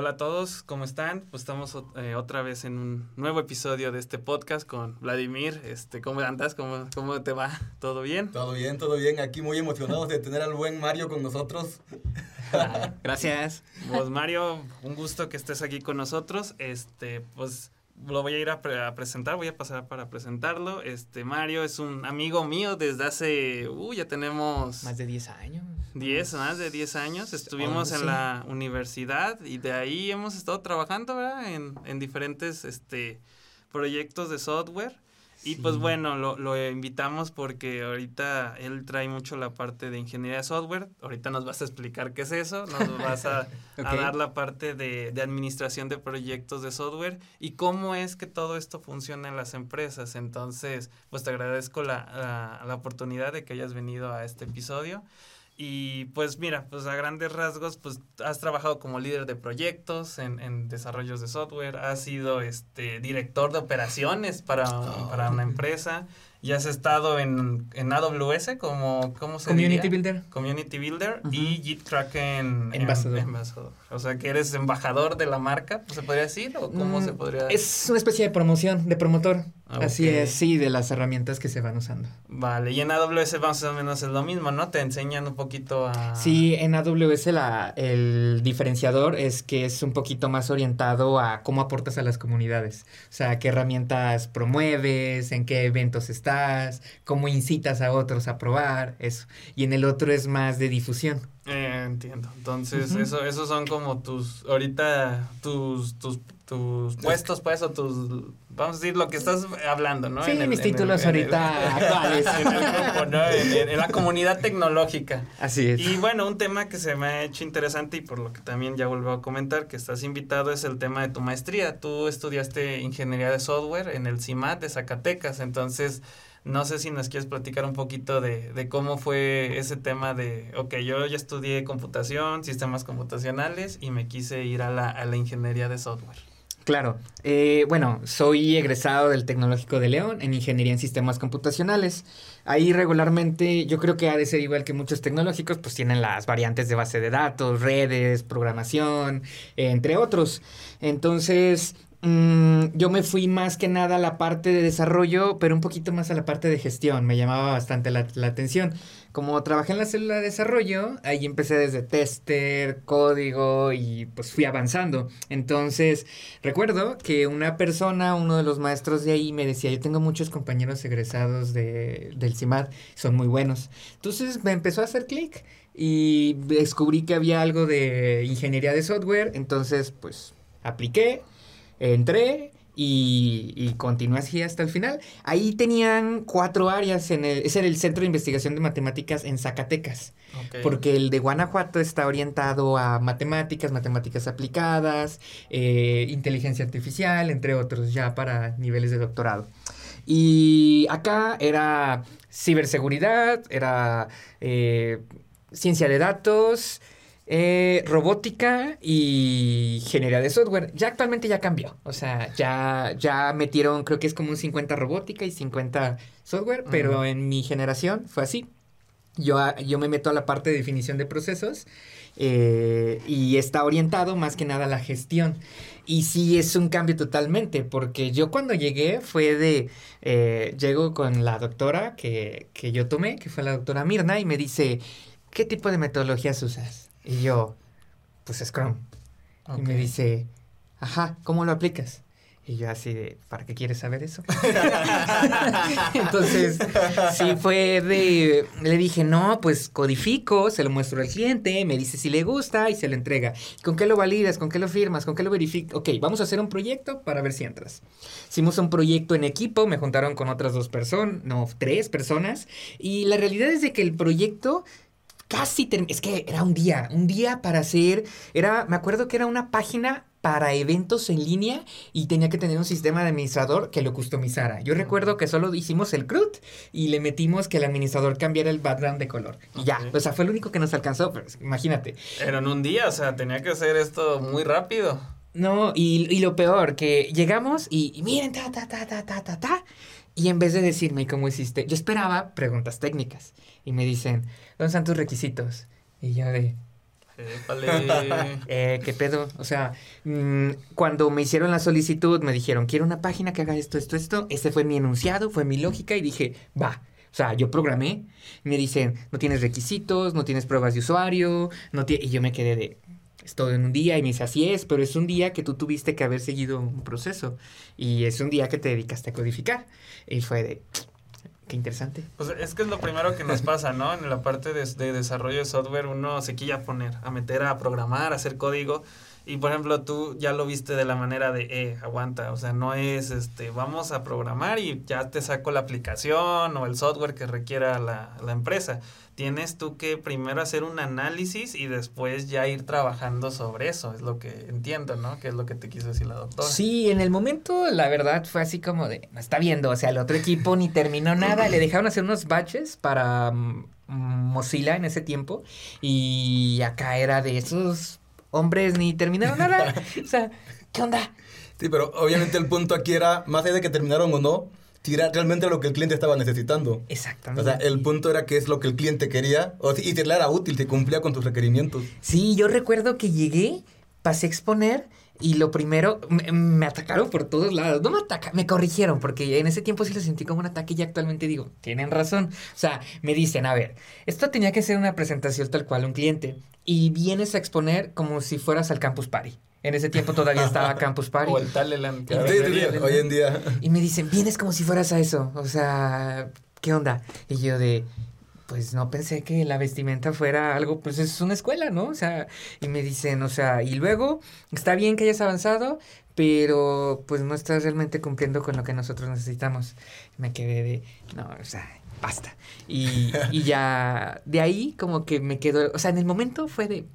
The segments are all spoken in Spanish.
Hola a todos, ¿cómo están? Pues estamos eh, otra vez en un nuevo episodio de este podcast con Vladimir. Este, ¿Cómo andas? ¿Cómo, ¿Cómo te va? ¿Todo bien? Todo bien, todo bien. Aquí muy emocionados de tener al buen Mario con nosotros. Gracias. Pues Mario, un gusto que estés aquí con nosotros. Este, pues lo voy a ir a, presentar, voy a pasar para presentarlo. Este Mario es un amigo mío desde hace, uh, ya tenemos... Más de 10 años. 10, más de 10 años. Estuvimos en la universidad y de ahí hemos estado trabajando, ¿verdad? En, en diferentes este, proyectos de software. Y pues bueno, lo, lo, invitamos porque ahorita él trae mucho la parte de ingeniería de software. Ahorita nos vas a explicar qué es eso. Nos vas a, dar la parte de, de, administración de proyectos de software y cómo es que todo esto funciona en las empresas. Entonces, pues te agradezco la, la, la oportunidad de que hayas venido a este episodio. Y pues mira, pues a grandes rasgos, pues has trabajado como líder de proyectos en, en desarrollos de software, has sido este director de operaciones para, para una empresa, y has estado en, en AWS como, ¿cómo se Community Builder. Community Builder y Git Kraken embajador. embajador. O sea, que eres embajador de la marca, ¿se podría decir? ¿O cómo se mm, podría Es una especie de promoción, de promotor. Así es, sí, de las herramientas que se van usando. Vale, y en AWS más o menos es lo mismo, ¿no? Te enseñan un poquito a... Sí, en AWS la, el diferenciador es que es un poquito más orientado a cómo aportas a las comunidades. O sea, qué herramientas promueves, en qué eventos estás, cómo incitas a otros a probar, eso. Y en el otro es más de difusión. Eh, entiendo. Entonces, eso, esos son como tus, ahorita, tus, tus, tus puestos, pues, o tus, vamos a decir, lo que estás hablando, ¿no? Sí, mis títulos ahorita actuales. En el grupo, ¿no? En, la comunidad tecnológica. Así es. Y bueno, un tema que se me ha hecho interesante y por lo que también ya vuelvo a comentar, que estás invitado, es el tema de tu maestría. Tú estudiaste ingeniería de software en el CIMAT de Zacatecas, entonces no sé si nos quieres platicar un poquito de, de, cómo fue ese tema de, ok, yo ya estudié computación, sistemas computacionales y me quise ir a la, a la ingeniería de software. Claro, eh, bueno, soy egresado del Tecnológico de León en Ingeniería en Sistemas Computacionales. Ahí regularmente, yo creo que ha de ser igual que muchos tecnológicos, pues tienen las variantes de base de datos, redes, programación, entre otros. Entonces, Mm, yo me fui más que nada a la parte de desarrollo, pero un poquito más a la parte de gestión. Me llamaba bastante la, atención. Como trabajé en la célula de desarrollo, ahí empecé desde tester, código y pues fui avanzando. Entonces, recuerdo que una persona, uno de los maestros de ahí, me decía, yo tengo muchos compañeros egresados de, del CIMAD, son muy buenos. Entonces me empezó a hacer clic y descubrí que había algo de ingeniería de software. Entonces, pues apliqué entré y, y, continué así hasta el final. Ahí tenían cuatro áreas, en el, ese era el Centro de Investigación de Matemáticas en Zacatecas, porque el de Guanajuato está orientado a matemáticas, matemáticas aplicadas, eh, inteligencia artificial, entre otros, ya para niveles de doctorado. Y acá era ciberseguridad, era eh, ciencia de datos, eh, robótica y ingeniería de software. Ya actualmente ya cambió. O sea, ya, ya metieron, creo que es como un 50 robótica y 50 software, pero en mi generación fue así. Yo, yo me meto a la parte de definición de procesos eh, y está orientado más que nada a la gestión. Y sí es un cambio totalmente, porque yo cuando llegué fue de, eh, llego con la doctora que, que yo tomé, que fue la doctora Mirna, y me dice, ¿qué tipo de metodologías usas? Y yo, pues Scrum. Y me dice, ajá, ¿cómo lo aplicas? Y yo así de, ¿para qué quieres saber eso? Entonces, sí fue de, le dije, no, pues codifico, se lo muestro al cliente, me dice si le gusta y se lo entrega. ¿Con qué lo validas? ¿Con qué lo firmas? ¿Con qué lo verificas? Ok, vamos a hacer un proyecto para ver si entras. Hicimos un proyecto en equipo, me juntaron con otras dos personas, no, tres personas, y la realidad es de que el proyecto casi es que era un día, un día para hacer, era, me acuerdo que era una página para eventos en línea y tenía que tener un sistema de administrador que lo customizara. Yo recuerdo que solo hicimos el CRUD y le metimos que el administrador cambiara el background de color. Y ya, o sea, fue lo único que nos alcanzó, pero imagínate. Era en un día, o sea, tenía que hacer esto muy rápido. No, y, y lo peor, que llegamos y, y miren, ta, ta, ta, ta, ta, ta, ta. Y en vez de decirme cómo hiciste, yo esperaba preguntas técnicas. Y me dicen, ¿dónde están tus requisitos? Y yo de, eh, ¿Qué pedo? O sea, mm, cuando me hicieron la solicitud, me dijeron, quiero una página que haga esto, esto, esto. Ese fue mi enunciado, fue mi lógica y dije, va. O sea, yo programé, me dicen, no tienes requisitos, no tienes pruebas de usuario, no y yo me quedé de, todo en un día y me dice, así es, pero es un día que tú tuviste que haber seguido un proceso y es un día que te dedicaste a codificar. Y fue de, Qué interesante. Pues es que es lo primero que nos pasa, ¿no? En la parte de, de, desarrollo de software uno se quilla a poner, a meter a programar, a hacer código. Y por ejemplo, tú ya lo viste de la manera de, eh, aguanta, o sea, no es, este, vamos a programar y ya te saco la aplicación o el software que requiera la, la empresa tienes tú que primero hacer un análisis y después ya ir trabajando sobre eso, es lo que entiendo, ¿no? Que es lo que te quiso decir la doctora. Sí, en el momento la verdad fue así como de, no está viendo, o sea, el otro equipo ni terminó nada, le dejaron hacer unos batches para mm, Mozilla en ese tiempo y acá era de esos hombres ni terminaron nada, o sea, ¿qué onda? Sí, pero obviamente el punto aquí era, más allá de que terminaron o no, tirar realmente lo que el cliente estaba necesitando. Exactamente. O sea, el punto era que es lo que el cliente quería o, y si era útil, si cumplía con tus requerimientos. Sí, yo recuerdo que llegué, pasé a exponer y lo primero, me, atacaron por todos lados. No me atacaron, me corrigieron, porque en ese tiempo sí lo sentí como un ataque y actualmente digo, tienen razón. O sea, me dicen, a ver, esto tenía que ser una presentación tal cual un cliente. Y vienes a exponer como si fueras al Campus Party. En ese tiempo todavía estaba Campus Party. O el Talent. hoy en día. Y me dicen, vienes como si fueras a eso. O sea, ¿qué onda? Y yo de, pues no pensé que la vestimenta fuera algo, pues es una escuela, ¿no? O sea, y me dicen, o sea, y luego, está bien que hayas avanzado, pero pues no estás realmente cumpliendo con lo que nosotros necesitamos. Me quedé de, no, o sea, basta. Y, y ya, de ahí como que me quedó, o sea, en el momento fue de,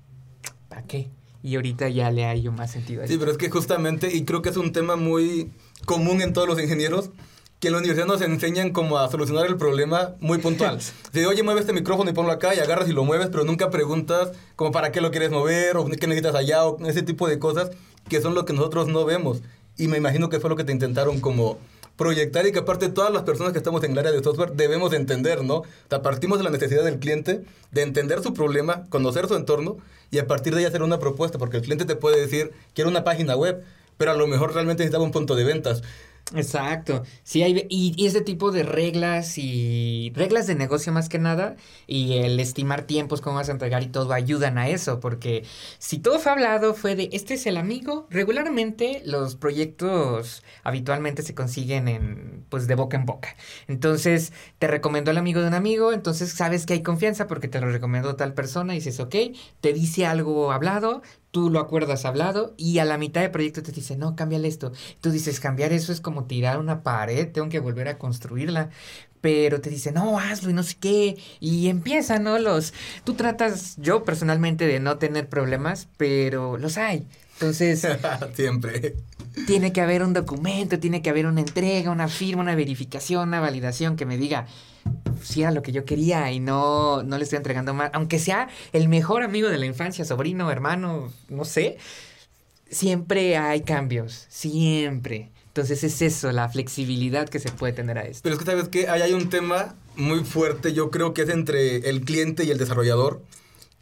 ¿para qué? Y ahorita ya le hay más sentido a Sí, pero es que justamente, y creo que es un tema muy común en todos los ingenieros, que en la universidad nos enseñan como a solucionar el problema muy puntual. De, oye, mueve este micrófono y ponlo acá y agarras y lo mueves, pero nunca preguntas como para qué lo quieres mover o qué necesitas allá o ese tipo de cosas que son lo que nosotros no vemos. Y me imagino que fue lo que te intentaron como proyectar y que aparte todas las personas que estamos en el área de software debemos entender, ¿no? O sea, partimos de la necesidad del cliente, de entender su problema, conocer su entorno y a partir de ahí hacer una propuesta, porque el cliente te puede decir, quiero una página web, pero a lo mejor realmente necesitaba un punto de ventas. Exacto. Sí, hay, y, ese tipo de reglas y reglas de negocio más que nada y el estimar tiempos, cómo vas a entregar y todo ayudan a eso, porque si todo fue hablado, fue de, este es el amigo, regularmente los proyectos habitualmente se consiguen en, pues de boca en boca. Entonces, te recomendó el amigo de un amigo, entonces sabes que hay confianza porque te lo recomendó tal persona y dices, ok, te dice algo hablado, tú lo acuerdas hablado y a la mitad del proyecto te dice, no, cámbiale esto. Tú dices, cambiar eso es como tirar una pared, tengo que volver a construirla. Pero te dice, no, hazlo y no sé qué. Y empieza, ¿no? Los. Tú tratas, yo personalmente, de no tener problemas, pero los hay. Entonces. Siempre. Tiene que haber un documento, tiene que haber una entrega, una firma, una verificación, una validación que me diga, si era lo que yo quería y no, no le estoy entregando más. Aunque sea el mejor amigo de la infancia, sobrino, hermano, no sé, siempre hay cambios, siempre. Entonces es eso, la flexibilidad que se puede tener a esto. Pero es que sabes que ahí hay un tema muy fuerte, yo creo que es entre el cliente y el desarrollador.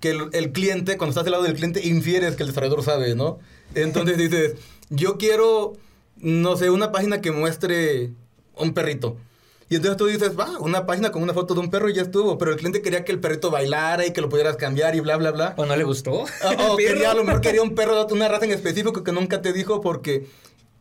Que el, el cliente, cuando estás al lado del cliente, infieres que el desarrollador sabe, ¿no? Entonces dices, yo quiero, no sé, una página que muestre un perrito. Y entonces tú dices, va, una página con una foto de un perro y ya estuvo. Pero el cliente quería que el perrito bailara y que lo pudieras cambiar y bla, bla, bla. ¿O no le gustó? O, quería, a lo mejor quería un perro de una raza en específico que nunca te dijo porque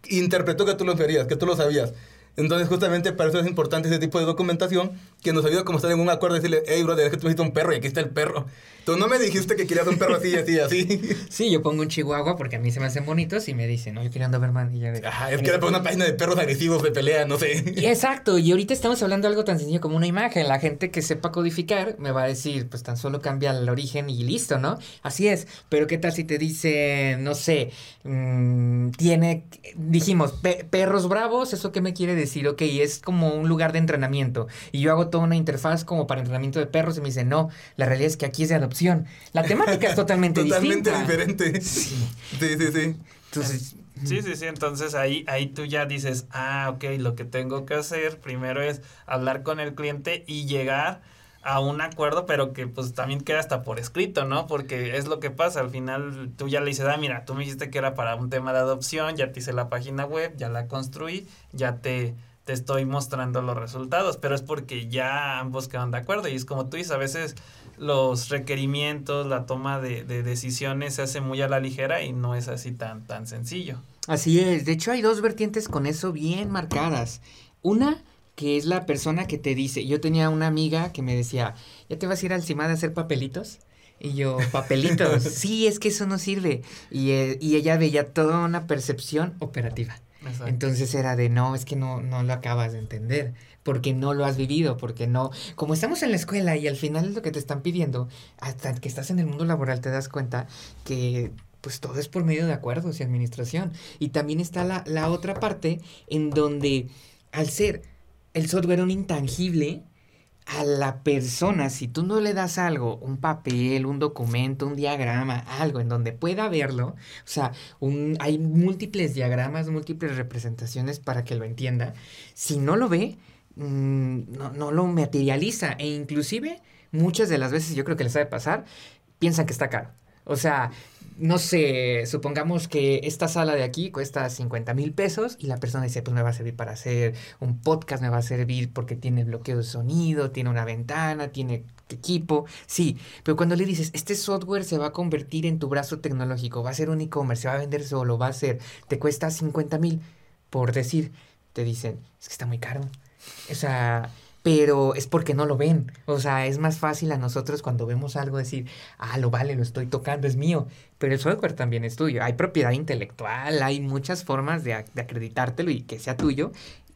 interpretó que tú lo querías, que tú lo sabías. Entonces, justamente para eso es importante ese tipo de documentación que nos ayuda como estar en un acuerdo y decirle, hey, brother, es que tú necesitas un perro y aquí está el perro. Tú no me dijiste que querías un perro así, así, así. Sí, yo pongo un chihuahua porque a mí se me hacen bonitos y me dicen, no, yo quiero un Doberman. Y ya Ajá, es que era una página de perros agresivos de pelea, no sé. exacto, y ahorita estamos hablando de algo tan sencillo como una imagen. La gente que sepa codificar me va a decir, pues tan solo cambia el origen y listo, ¿no? Así es, pero ¿qué tal si te dice, no sé, mmm, tiene, dijimos, perros bravos, ¿eso qué me quiere decir? Ok, es como un lugar de entrenamiento y yo hago toda una interfaz como para entrenamiento de perros y me dice, no, la realidad es que aquí es de adopción la temática es totalmente, totalmente diferente. Sí. sí, sí, sí. Entonces, Sí, sí, sí. Entonces ahí, ahí tú ya dices, ah, ok, lo que tengo que hacer primero es hablar con el cliente y llegar a un acuerdo, pero que pues también queda hasta por escrito, ¿no? Porque es lo que pasa, al final tú ya le dices, ah, mira, tú me dijiste que era para un tema de adopción, ya te hice la página web, ya la construí, ya te, te estoy mostrando los resultados, pero es porque ya ambos quedan de acuerdo y es como tú dices, a veces los requerimientos, la toma de, de decisiones se hace muy a la ligera y no es así tan, tan sencillo. Así es, de hecho hay dos vertientes con eso bien marcadas. Una que es la persona que te dice, yo tenía una amiga que me decía, ¿ya te vas a ir al CIMAD a hacer papelitos? Y yo, papelitos, sí, es que eso no sirve. Y, eh, y ella veía toda una percepción operativa. Entonces era de, no, es que no, no lo acabas de entender, porque no lo has vivido, porque no, como estamos en la escuela y al final es lo que te están pidiendo, hasta que estás en el mundo laboral te das cuenta que pues todo es por medio de acuerdos y administración. Y también está la, la otra parte en donde al ser el software un intangible, a la persona, si tú no le das algo, un papel, un documento, un diagrama, algo en donde pueda verlo, o sea, un, hay múltiples diagramas, múltiples representaciones para que lo entienda, si no lo ve, mm, no, no, lo materializa e inclusive muchas de las veces yo creo que les sabe pasar, piensan que está caro. O sea, no sé, supongamos que esta sala de aquí cuesta 50 mil pesos y la persona dice, pues me va a servir para hacer un podcast, me va a servir porque tiene bloqueo de sonido, tiene una ventana, tiene equipo, sí, pero cuando le dices, este software se va a convertir en tu brazo tecnológico, va a ser un e-commerce, se va a vender solo, va a ser, te cuesta 50 mil, por decir, te dicen, es que está muy caro. O sea, pero es porque no lo ven. O sea, es más fácil a nosotros cuando vemos algo decir, ah, lo vale, lo estoy tocando, es mío. Pero el software también es tuyo. Hay propiedad intelectual, hay muchas formas de, de acreditártelo y que sea tuyo.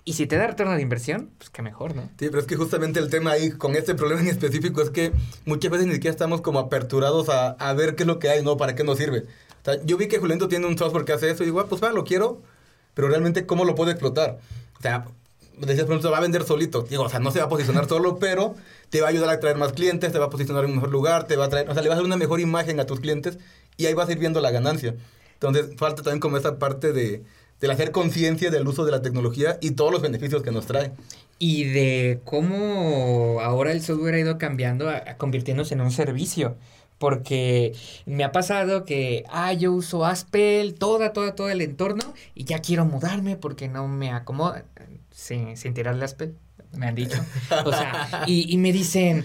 Y si te da retorno de inversión, pues qué mejor, ¿no? Sí, pero es que justamente el tema ahí con este problema en específico es que muchas veces ni siquiera estamos como aperturados a, a ver qué es lo que hay, ¿no? ¿Para qué nos sirve? O sea, yo vi que Juliento tiene un software que hace eso y digo, ah, pues va, lo quiero, pero realmente ¿cómo lo puedo explotar? O sea, decías, por ejemplo, va a vender solito. Digo, o sea, no se va a posicionar solo, pero te va a ayudar a traer más clientes, te va a posicionar en un mejor lugar, te va a traer, o sea, le vas a dar una mejor imagen a tus clientes y ahí vas a ir viendo la ganancia. Entonces, falta también como esa parte de, del hacer conciencia del uso de la tecnología y todos los beneficios que nos trae. Y de cómo ahora el software ha ido cambiando, a, convirtiéndose en un servicio. Porque me ha pasado que, ah, yo uso Aspel, toda, toda, todo el entorno, y ya quiero mudarme porque no me acomoda sin, sin tirarle aspecto, me han dicho. O sea, y, y me dicen,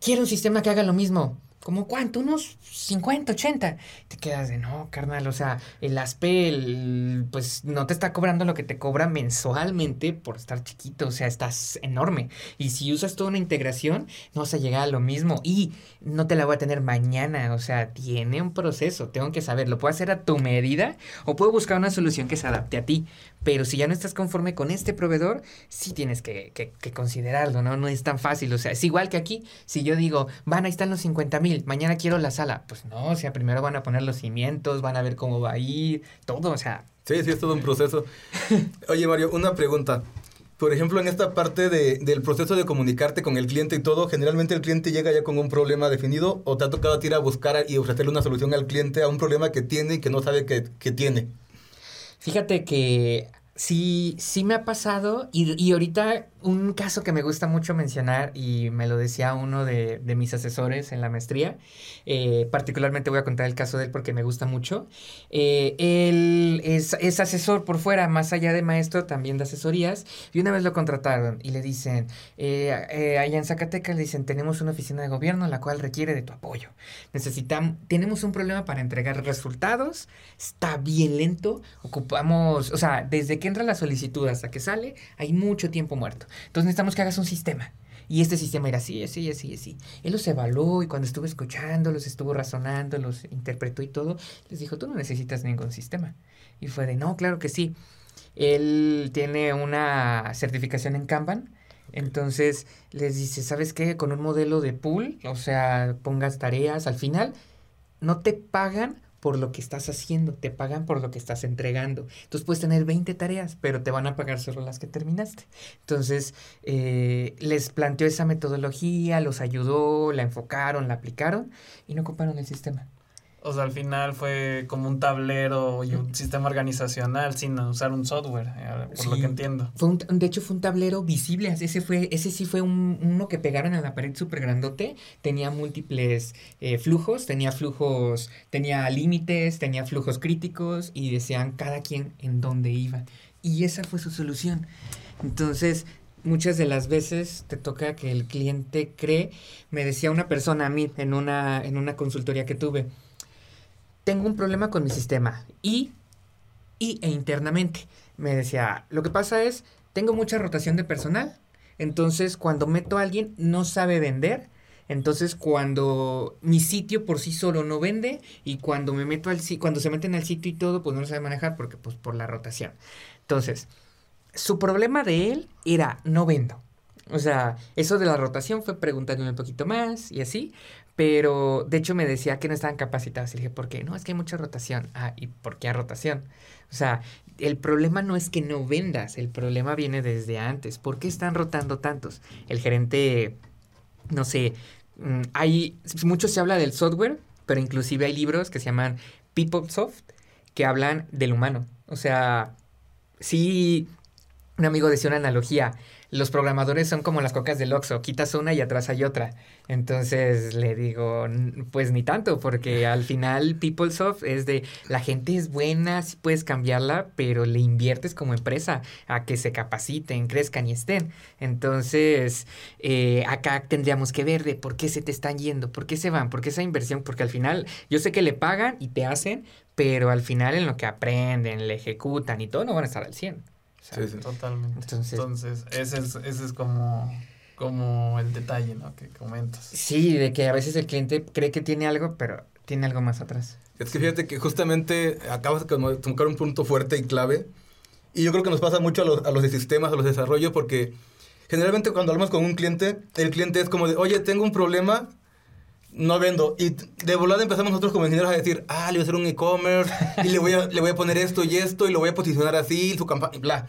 quiero un sistema que haga lo mismo. ¿Como cuánto? ¿Unos 50, 80? Te quedas de, no, carnal, o sea, el ASPE, pues no te está cobrando lo que te cobra mensualmente por estar chiquito, o sea, estás enorme. Y si usas toda una integración, no vas a llegar a lo mismo. Y no te la voy a tener mañana, o sea, tiene un proceso, tengo que saber, lo puedo hacer a tu medida o puedo buscar una solución que se adapte a ti. Pero si ya no estás conforme con este proveedor, sí tienes que, que, que considerarlo, ¿no? No es tan fácil, o sea, es igual que aquí, si yo digo, van, ahí están los 50 mil, mañana quiero la sala. Pues no, o sea, primero van a poner los cimientos, van a ver cómo va a ir, todo, o sea. Sí, sí, es todo un proceso. Oye, Mario, una pregunta. Por ejemplo, en esta parte de, del proceso de comunicarte con el cliente y todo, generalmente el cliente llega ya con un problema definido o te ha tocado a ti ir a buscar y ofrecerle una solución al cliente a un problema que tiene y que no sabe que, que tiene. Fíjate que sí, sí me ha pasado y, y ahorita un caso que me gusta mucho mencionar y me lo decía uno de, de mis asesores en la maestría, eh, particularmente voy a contar el caso de él porque me gusta mucho. Eh, él es, es, asesor por fuera, más allá de maestro, también de asesorías, y una vez lo contrataron y le dicen, eh, allá en Zacatecas le dicen, tenemos una oficina de gobierno la cual requiere de tu apoyo. Necesitamos, tenemos un problema para entregar resultados, está bien lento, ocupamos, o sea, desde que entra la solicitud hasta que sale, hay mucho tiempo muerto. Entonces necesitamos que hagas un sistema. Y este sistema era así, así, así, así. Él los evaluó y cuando estuvo escuchando, los estuvo razonando, los interpretó y todo, les dijo, tú no necesitas ningún sistema. Y fue de, no, claro que sí. Él tiene una certificación en Kanban. Entonces les dice, ¿sabes qué? Con un modelo de pool, o sea, pongas tareas al final, no te pagan por lo que estás haciendo, te pagan por lo que estás entregando. Entonces puedes tener 20 tareas, pero te van a pagar solo las que terminaste. Entonces eh, les planteó esa metodología, los ayudó, la enfocaron, la aplicaron y no ocuparon el sistema. O sea, al final fue como un tablero y un sistema organizacional sin usar un software, eh, por lo que entiendo. Fue un, de hecho, fue un tablero visible. Ese, fue, ese sí fue un, uno que pegaron a la pared súper grandote. Tenía múltiples eh, flujos, tenía flujos, tenía límites, tenía flujos críticos y decían cada quien en dónde iba. Y esa fue su solución. Entonces, muchas de las veces te toca que el cliente cree, me decía una persona a mí en una, en una consultoría que tuve, tengo un problema con mi sistema y, y e internamente. Me decía, lo que pasa es, tengo mucha rotación de personal, entonces cuando meto a alguien no sabe vender, entonces cuando mi sitio por sí solo no vende y cuando me meto al cuando se meten al sitio y todo, pues no lo sabe manejar porque pues por la rotación. Entonces, su problema de él era no vendo. O sea, eso de la rotación fue preguntándome un poquito más y así, pero de hecho me decía que no estaban capacitados. Y dije, ¿por qué? No, es que hay mucha rotación. Ah, ¿y por qué hay rotación? O sea, el problema no es que no vendas, el problema viene desde antes. ¿Por qué están rotando tantos? El gerente, no sé, mm, hay, mucho se habla del software, pero inclusive hay libros que se llaman PeopleSoft que hablan del humano. O sea, sí, un amigo decía una analogía los programadores son como las cocas del Oxxo, quitas una y atrás hay otra. Entonces le digo, pues ni tanto, porque al final PeopleSoft es de, la gente es buena, sí puedes cambiarla, pero le inviertes como empresa a que se capaciten, crezcan y estén. Entonces, eh, acá tendríamos que ver de por qué se te están yendo, por qué se van, por qué esa inversión, porque al final yo sé que le pagan y te hacen, pero al final en lo que aprenden, le ejecutan y todo, no van a estar al 100 sí, Totalmente. Entonces, ese, es, ese es como, como el detalle, ¿no? Que comentas. Sí, de que a veces el cliente cree que tiene algo, pero tiene algo más atrás. Es que fíjate que justamente acabas de tocar un punto fuerte y clave. Y yo creo que nos pasa mucho a los, a los de sistemas, a los desarrollos, porque generalmente cuando hablamos con un cliente, el cliente es como de, oye, tengo un problema, no vendo. Y de volada empezamos nosotros como ingenieros a decir, ah, le voy a hacer un e-commerce y le voy, a, le voy a poner esto y esto y lo voy a posicionar así, su campaña, bla.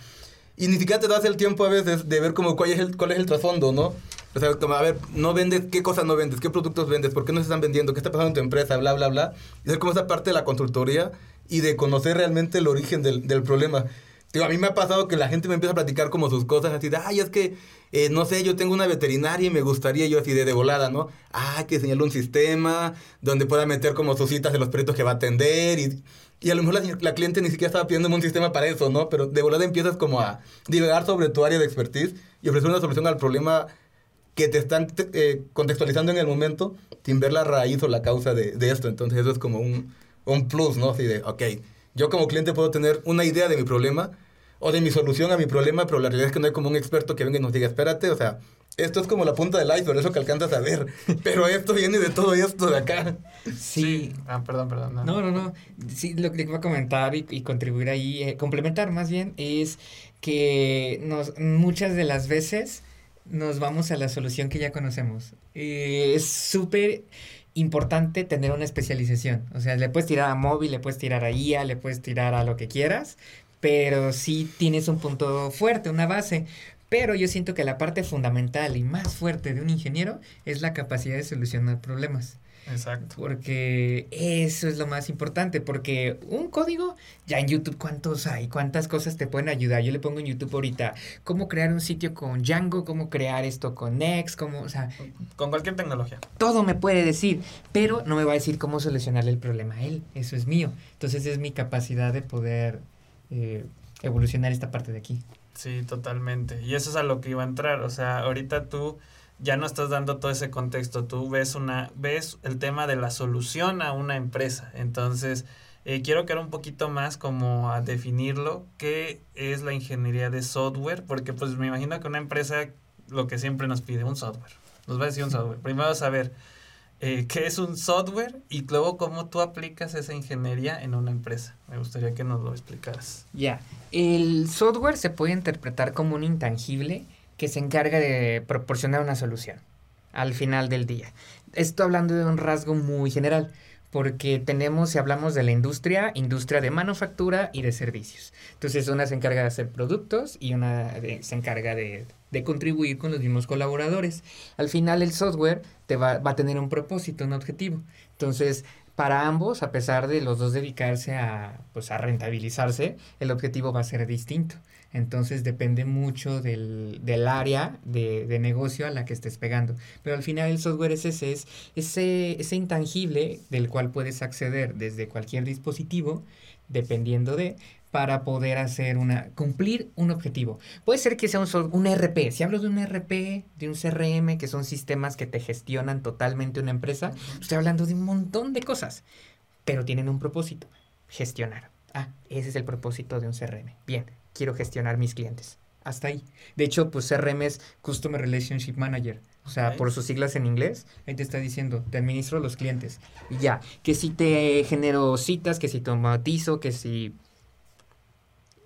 Y ni siquiera te das el tiempo a veces de ver como cuál es el, cuál es el trasfondo, ¿no? O sea, como, a ver, no vendes, ¿qué cosas no vendes? ¿Qué productos vendes? ¿Por qué no se están vendiendo? ¿Qué está pasando en tu empresa? Bla, bla, bla. Y ser como esa parte de la consultoría y de conocer realmente el origen del, del problema. Digo, a mí me ha pasado que la gente me empieza a platicar como sus cosas, así de, ay, es que eh, no sé, yo tengo una veterinaria y me gustaría yo así de, de volada, ¿no? Ah, que señale un sistema donde pueda meter como sus citas de los perritos que va a atender y, y a lo mejor la, cliente ni siquiera estaba pidiendo un sistema para eso, ¿no? Pero de volada empiezas como a divagar sobre tu área de expertise y ofrecer una solución al problema que te están eh, contextualizando en el momento sin ver la raíz o la causa de, de esto. Entonces eso es como un, un plus, ¿no? Así de, ok, yo como cliente puedo tener una idea de mi problema, o de mi solución a mi problema, pero la realidad es que no hay como un experto que venga y nos diga, espérate, o sea, esto es como la punta del iceberg, eso que alcanzas a ver, pero esto viene de todo esto de acá. Sí. Ah, perdón, perdón. No, no, no. Sí, lo que iba a comentar y, contribuir ahí, eh, complementar más bien, es que nos, muchas de las veces nos vamos a la solución que ya conocemos. Eh, es súper importante tener una especialización. O sea, le puedes tirar a móvil, le puedes tirar a IA, le puedes tirar a lo que quieras, pero sí tienes un punto fuerte, una base. Pero yo siento que la parte fundamental y más fuerte de un ingeniero es la capacidad de solucionar problemas. Exacto. Porque eso es lo más importante, porque un código, ya en YouTube, ¿cuántos hay? ¿Cuántas cosas te pueden ayudar? Yo le pongo en YouTube ahorita cómo crear un sitio con Django, cómo crear esto con Next, cómo, o sea... Con cualquier tecnología. Todo me puede decir, pero no me va a decir cómo solucionarle el problema a él. Eso es mío. Entonces es mi capacidad de poder eh, evolucionar esta parte de aquí. Sí, totalmente. Y eso es a lo que iba a entrar. O sea, ahorita tú ya no estás dando todo ese contexto. Tú ves una, ves el tema de la solución a una empresa. Entonces, eh, quiero que era un poquito más como a definirlo. ¿Qué es la ingeniería de software? Porque pues me imagino que una empresa lo que siempre nos pide, un software. Nos va a decir un software. Primero saber eh, qué es un software y luego cómo tú aplicas esa ingeniería en una empresa. Me gustaría que nos lo explicaras. Ya, el software se puede interpretar como un intangible que se encarga de proporcionar una solución al final del día. Esto hablando de un rasgo muy general, porque tenemos, si hablamos de la industria, industria de manufactura y de servicios. Entonces, una se encarga de hacer productos y una se encarga de de contribuir con los mismos colaboradores. Al final el software te va, va a tener un propósito, un objetivo. Entonces, para ambos, a pesar de los dos dedicarse a, pues, a rentabilizarse, el objetivo va a ser distinto. Entonces depende mucho del, del área de, de, negocio a la que estés pegando. Pero al final el software es ese, es ese, ese intangible del cual puedes acceder desde cualquier dispositivo, dependiendo de, para poder hacer una, cumplir un objetivo. Puede ser que sea un, un RP. Si hablo de un RP, de un CRM, que son sistemas que te gestionan totalmente una empresa, estoy hablando de un montón de cosas, pero tienen un propósito, gestionar. Ah, ese es el propósito de un CRM. Bien, quiero gestionar mis clientes. Hasta ahí. De hecho, pues CRM es Customer Relationship Manager. O sea, por sus siglas en inglés, ahí te está diciendo, te administro los clientes. Y ya, que si te genero citas, que si te automatizo, que si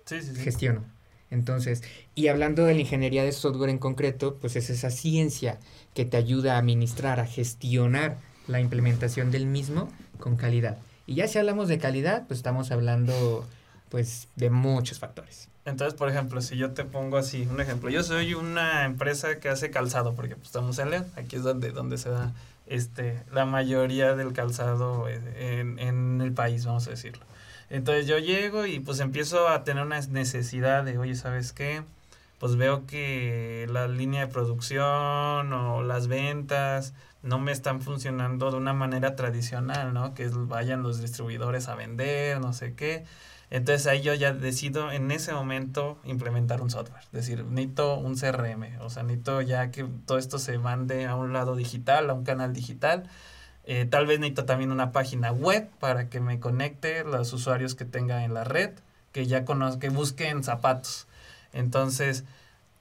sí, sí, sí. gestiono. Entonces, y hablando de la ingeniería de software en concreto, pues es esa ciencia que te ayuda a administrar, a gestionar la implementación del mismo con calidad. Y ya si hablamos de calidad, pues estamos hablando pues de muchos factores. Entonces, por ejemplo, si yo te pongo así un ejemplo, yo soy una empresa que hace calzado, porque pues, estamos en León, aquí es donde, donde se da este, la mayoría del calzado en, en el país, vamos a decirlo. Entonces yo llego y pues empiezo a tener una necesidad de, oye, ¿sabes qué? Pues veo que la línea de producción o las ventas no me están funcionando de una manera tradicional, ¿no? Que vayan los distribuidores a vender, no sé qué. Entonces ahí yo ya decido en ese momento implementar un software. Es decir, necesito un CRM. O sea, necesito ya que todo esto se mande a un lado digital, a un canal digital. Eh, tal vez necesito también una página web para que me conecte los usuarios que tenga en la red, que ya conozcan, que busquen zapatos. Entonces,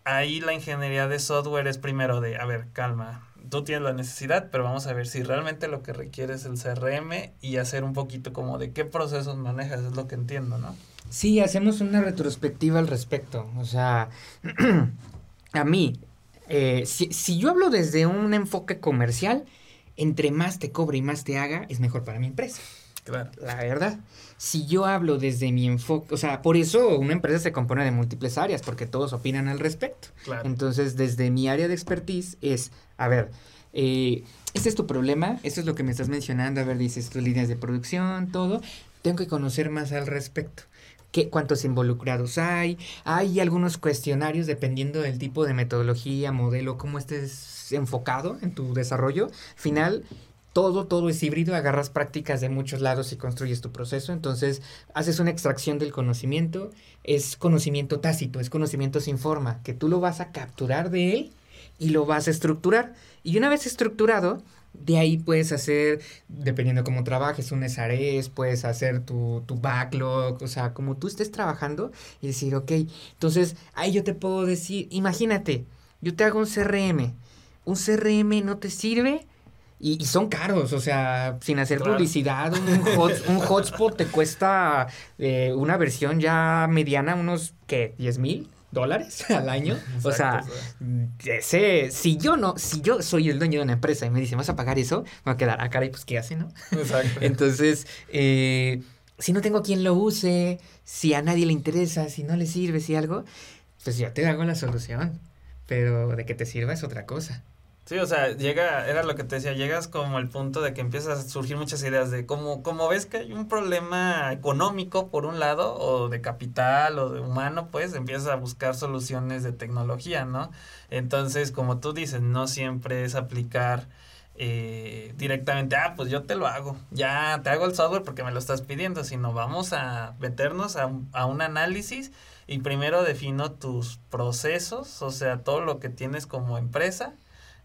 ahí la ingeniería de software es primero de, a ver, calma, tú tienes la necesidad, pero vamos a ver si realmente lo que requiere es el CRM y hacer un poquito como de qué procesos manejas, es lo que entiendo, ¿no? Sí, hacemos una retrospectiva al respecto. O sea, a mí, eh, si, si yo hablo desde un enfoque comercial, entre más te cobre y más te haga, es mejor para mi empresa. Claro. La verdad. Si yo hablo desde mi enfoque, o sea, por eso una empresa se compone de múltiples áreas, porque todos opinan al respecto. Claro. Entonces, desde mi área de expertise es, a ver, eh, este es tu problema, esto es lo que me estás mencionando, a ver, dices tus líneas de producción, todo. Tengo que conocer más al respecto. ¿Qué, cuántos involucrados hay, hay algunos cuestionarios dependiendo del tipo de metodología, modelo, cómo estés enfocado en tu desarrollo. Final, todo, todo es híbrido, agarras prácticas de muchos lados y construyes tu proceso, entonces haces una extracción del conocimiento, es conocimiento tácito, es conocimiento sin forma, que tú lo vas a capturar de él y lo vas a estructurar. Y una vez estructurado, de ahí puedes hacer, dependiendo cómo trabajes, un SRS, puedes hacer tu, tu backlog, o sea, como tú estés trabajando y decir, ok, entonces ahí yo te puedo decir, imagínate, yo te hago un CRM, un CRM no te sirve y, y son caros, o sea, sin hacer Claro. publicidad, un, hot- un hotspot te cuesta eh, una versión ya mediana, unos, ¿qué? ¿10 mil dólares al año? o sea, ese, si yo no, si yo soy el dueño de una empresa y me dicen, ¿vas a pagar eso? Me va a quedar, ah, caray, pues, ¿qué hace, no? Exacto. Entonces, eh, si no tengo quien lo use, si a nadie le interesa, si no le sirve, si algo, pues yo te hago la solución. Pero de que te sirva es otra cosa. Sí, o sea, llega, era lo que te decía, llegas como al punto de que empiezas a surgir muchas ideas de como, como ves que hay un problema económico por un lado, o de capital, o de humano, pues empiezas a buscar soluciones de tecnología, ¿no? Entonces, como tú dices, no siempre es aplicar eh, directamente, ah, pues yo te lo hago, ya te hago el software porque me lo estás pidiendo, sino vamos a meternos a, a un análisis y primero defino tus procesos, o sea, todo lo que tienes como empresa,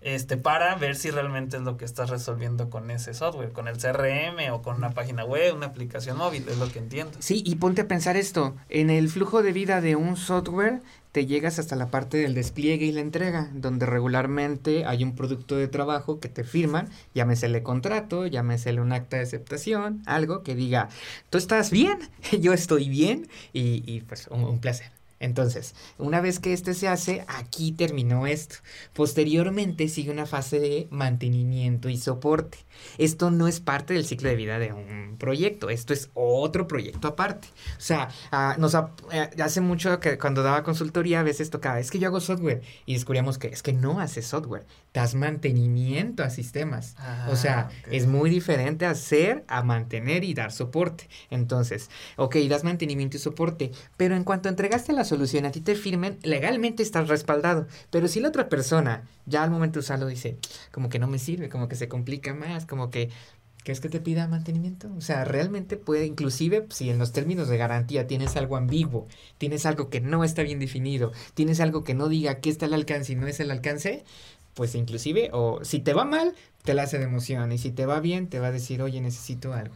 este, para ver si realmente es lo que estás resolviendo con ese software, con el CRM o con una página web, una aplicación móvil, es lo que entiendo. Sí, y ponte a pensar esto, en el flujo de vida de un software te llegas hasta la parte del despliegue y la entrega, donde regularmente hay un producto de trabajo que te firman, llámesele contrato, llámesele un acta de aceptación, algo que diga, tú estás bien, yo estoy bien, y, pues un placer. Entonces, una vez que este se hace, aquí terminó esto. Posteriormente sigue una fase de mantenimiento y soporte. Esto no es parte del ciclo de vida de un proyecto, esto es otro proyecto aparte. O sea, ah, nos eh, hace mucho que cuando daba consultoría a veces tocaba, es que yo hago software y descubríamos que es que no haces software, das mantenimiento a sistemas. o sea, ah, es muy diferente hacer a mantener y dar soporte. Entonces, ok, das mantenimiento y soporte, pero en cuanto entregaste la solución, a ti te firmen, legalmente estás respaldado. Pero si la otra persona ya al momento de usarlo dice, como que no me sirve, como que se complica más, como que ¿Quieres que te pida mantenimiento? O sea, realmente puede, inclusive si en los términos de garantía tienes algo ambiguo, tienes algo que no está bien definido, tienes algo que no diga que está el alcance y no es el alcance, pues inclusive, o si te va mal, te la hace de emoción, y si te va bien, te va a decir, oye, necesito algo.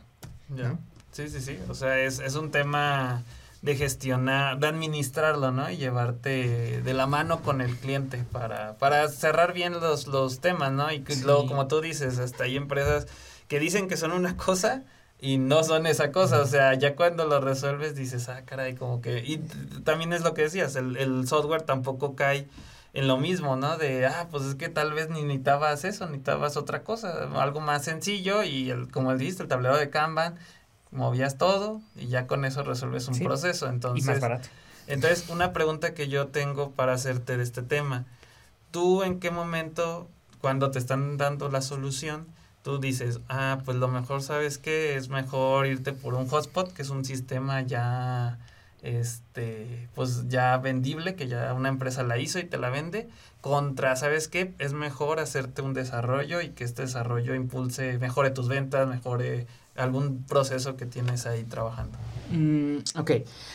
Ya. Sí, sí, sí. O sea, es, es un tema de gestionar, de administrarlo, ¿no? Y llevarte de la mano con el cliente para, para cerrar bien los, los temas, ¿no? Y luego, como tú dices, hasta hay empresas que dicen que son una cosa y no son esa cosa, o sea, ya cuando lo resuelves dices, ah, caray, como que... Y también es lo que decías, el, el software tampoco cae en lo mismo, ¿no? De, ah, pues es que tal vez ni necesitabas eso, necesitabas otra cosa, algo más sencillo y el, como dijiste, el tablero de Kanban, movías todo y ya con eso resuelves un proceso. Entonces, y más barato. Entonces, una pregunta que yo tengo para hacerte de este tema. ¿Tú en qué momento, cuando te están dando la solución, tú dices, ah, pues lo mejor, ¿sabes que Es mejor irte por un hotspot, que es un sistema ya, este, pues ya vendible, que ya una empresa la hizo y te la vende, contra, ¿sabes qué? Es mejor hacerte un desarrollo y que este desarrollo impulse, mejore tus ventas, mejore algún proceso que tienes ahí trabajando. Mm, ok,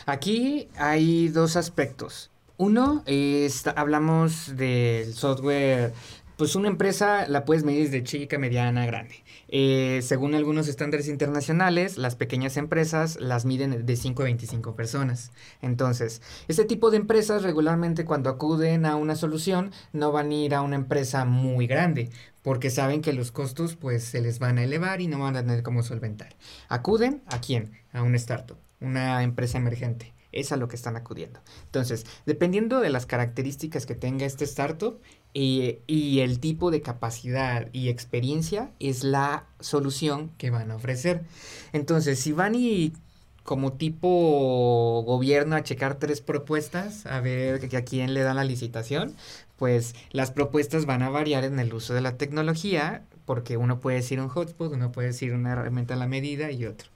aquí hay dos aspectos. Uno, es, hablamos del software, pues una empresa la puedes medir desde chica, mediana, grande. Eh, según algunos estándares internacionales, las pequeñas empresas las miden de 5 a 25 personas. Entonces, este tipo de empresas regularmente cuando acuden a una solución no van a ir a una empresa muy grande porque saben que los costos pues se les van a elevar y no van a tener cómo solventar. Acuden a quién? A un startup, una empresa emergente. Es a lo que están acudiendo. Entonces, dependiendo de las características que tenga este startup, y, el tipo de capacidad y experiencia es la solución que van a ofrecer. Entonces, si van y como tipo gobierno a checar tres propuestas, a ver a quién le da la licitación, pues las propuestas van a variar en el uso de la tecnología, porque uno puede decir un hotspot, uno puede decir una herramienta a la medida y otro.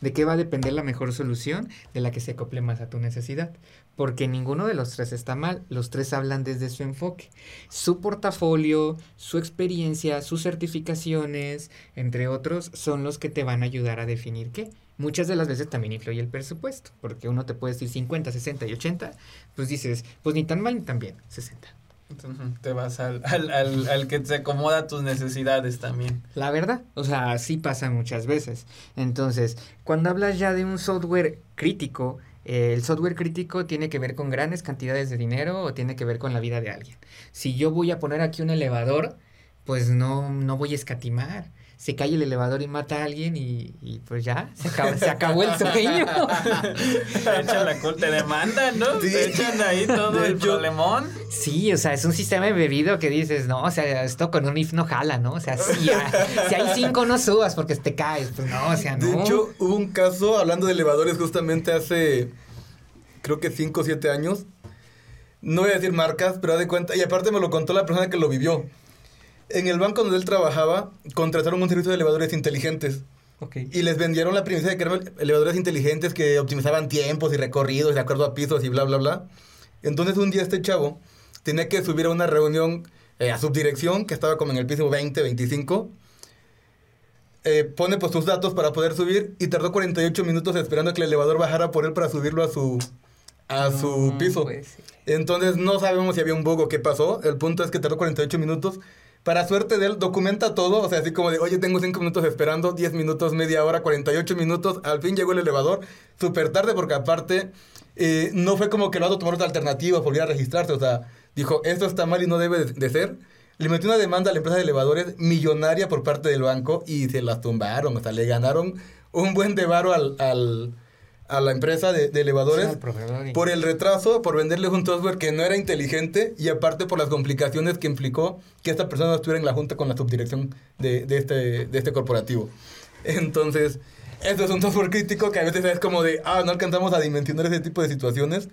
¿De qué va a depender la mejor solución? De la que se acople más a tu necesidad porque ninguno de los tres está mal, los tres hablan desde su enfoque. Su portafolio, su experiencia, sus certificaciones, entre otros, son los que te van a ayudar a definir qué. Muchas de las veces también influye el presupuesto, porque uno te puede decir 50, 60 y 80, pues dices, pues ni tan mal ni tan bien, 60. te vas al, al, al, al, que te acomoda tus necesidades también. La verdad, o sea, así pasa muchas veces. Entonces, cuando hablas ya de un software crítico, el software crítico tiene que ver con grandes cantidades de dinero o tiene que ver con la vida de alguien. Si yo voy a poner aquí un elevador, pues no, no voy a escatimar. Se cae el elevador y mata a alguien y, pues ya, se acabó, se acabó el sueño. te echan la culpa, te demandan, ¿no? Te echan ahí todo el problemón. Sí, o sea, es un sistema embebido que dices, no, o sea, esto con un if no jala, ¿no? O sea, si, si hay cinco no subas porque te caes, pues no, o sea, no. De hecho, hubo un caso, hablando de elevadores, justamente hace, creo que cinco o siete años. No voy a decir marcas, pero de cuenta, y aparte me lo contó la persona que lo vivió. En el banco donde él trabajaba, contrataron un servicio de elevadores inteligentes. Y les vendieron la premisa de que eran elevadores inteligentes que optimizaban tiempos y recorridos de acuerdo a pisos y bla, bla, bla. Entonces un día este chavo tenía que subir a una reunión eh, a subdirección, que estaba como en el piso 20, 25. Eh, pone pues sus datos para poder subir y tardó 48 minutos esperando que el elevador bajara por él para subirlo a su, a su piso. Entonces no sabemos si había un bug o qué pasó. El punto es que tardó 48 minutos para suerte de él, documenta todo, o sea, así como de, oye, tengo 5 minutos esperando, 10 minutos, media hora, 48 minutos, al fin llegó el elevador, súper tarde, porque aparte, eh, no fue como que lo a tomar otra alternativa, volviera a registrarse, o sea, dijo, esto está mal y no debe de, ser. Le metió una demanda a la empresa de elevadores millonaria por parte del banco y se las tumbaron, o sea, le ganaron un buen de al, a la empresa de, elevadores por el retraso, por venderles un software que no era inteligente y aparte por las complicaciones que implicó que esta persona estuviera en la junta con la subdirección de, de, este, de este corporativo. Entonces, esto es un software crítico que a veces es como de, ah, no alcanzamos a dimensionar ese tipo de situaciones.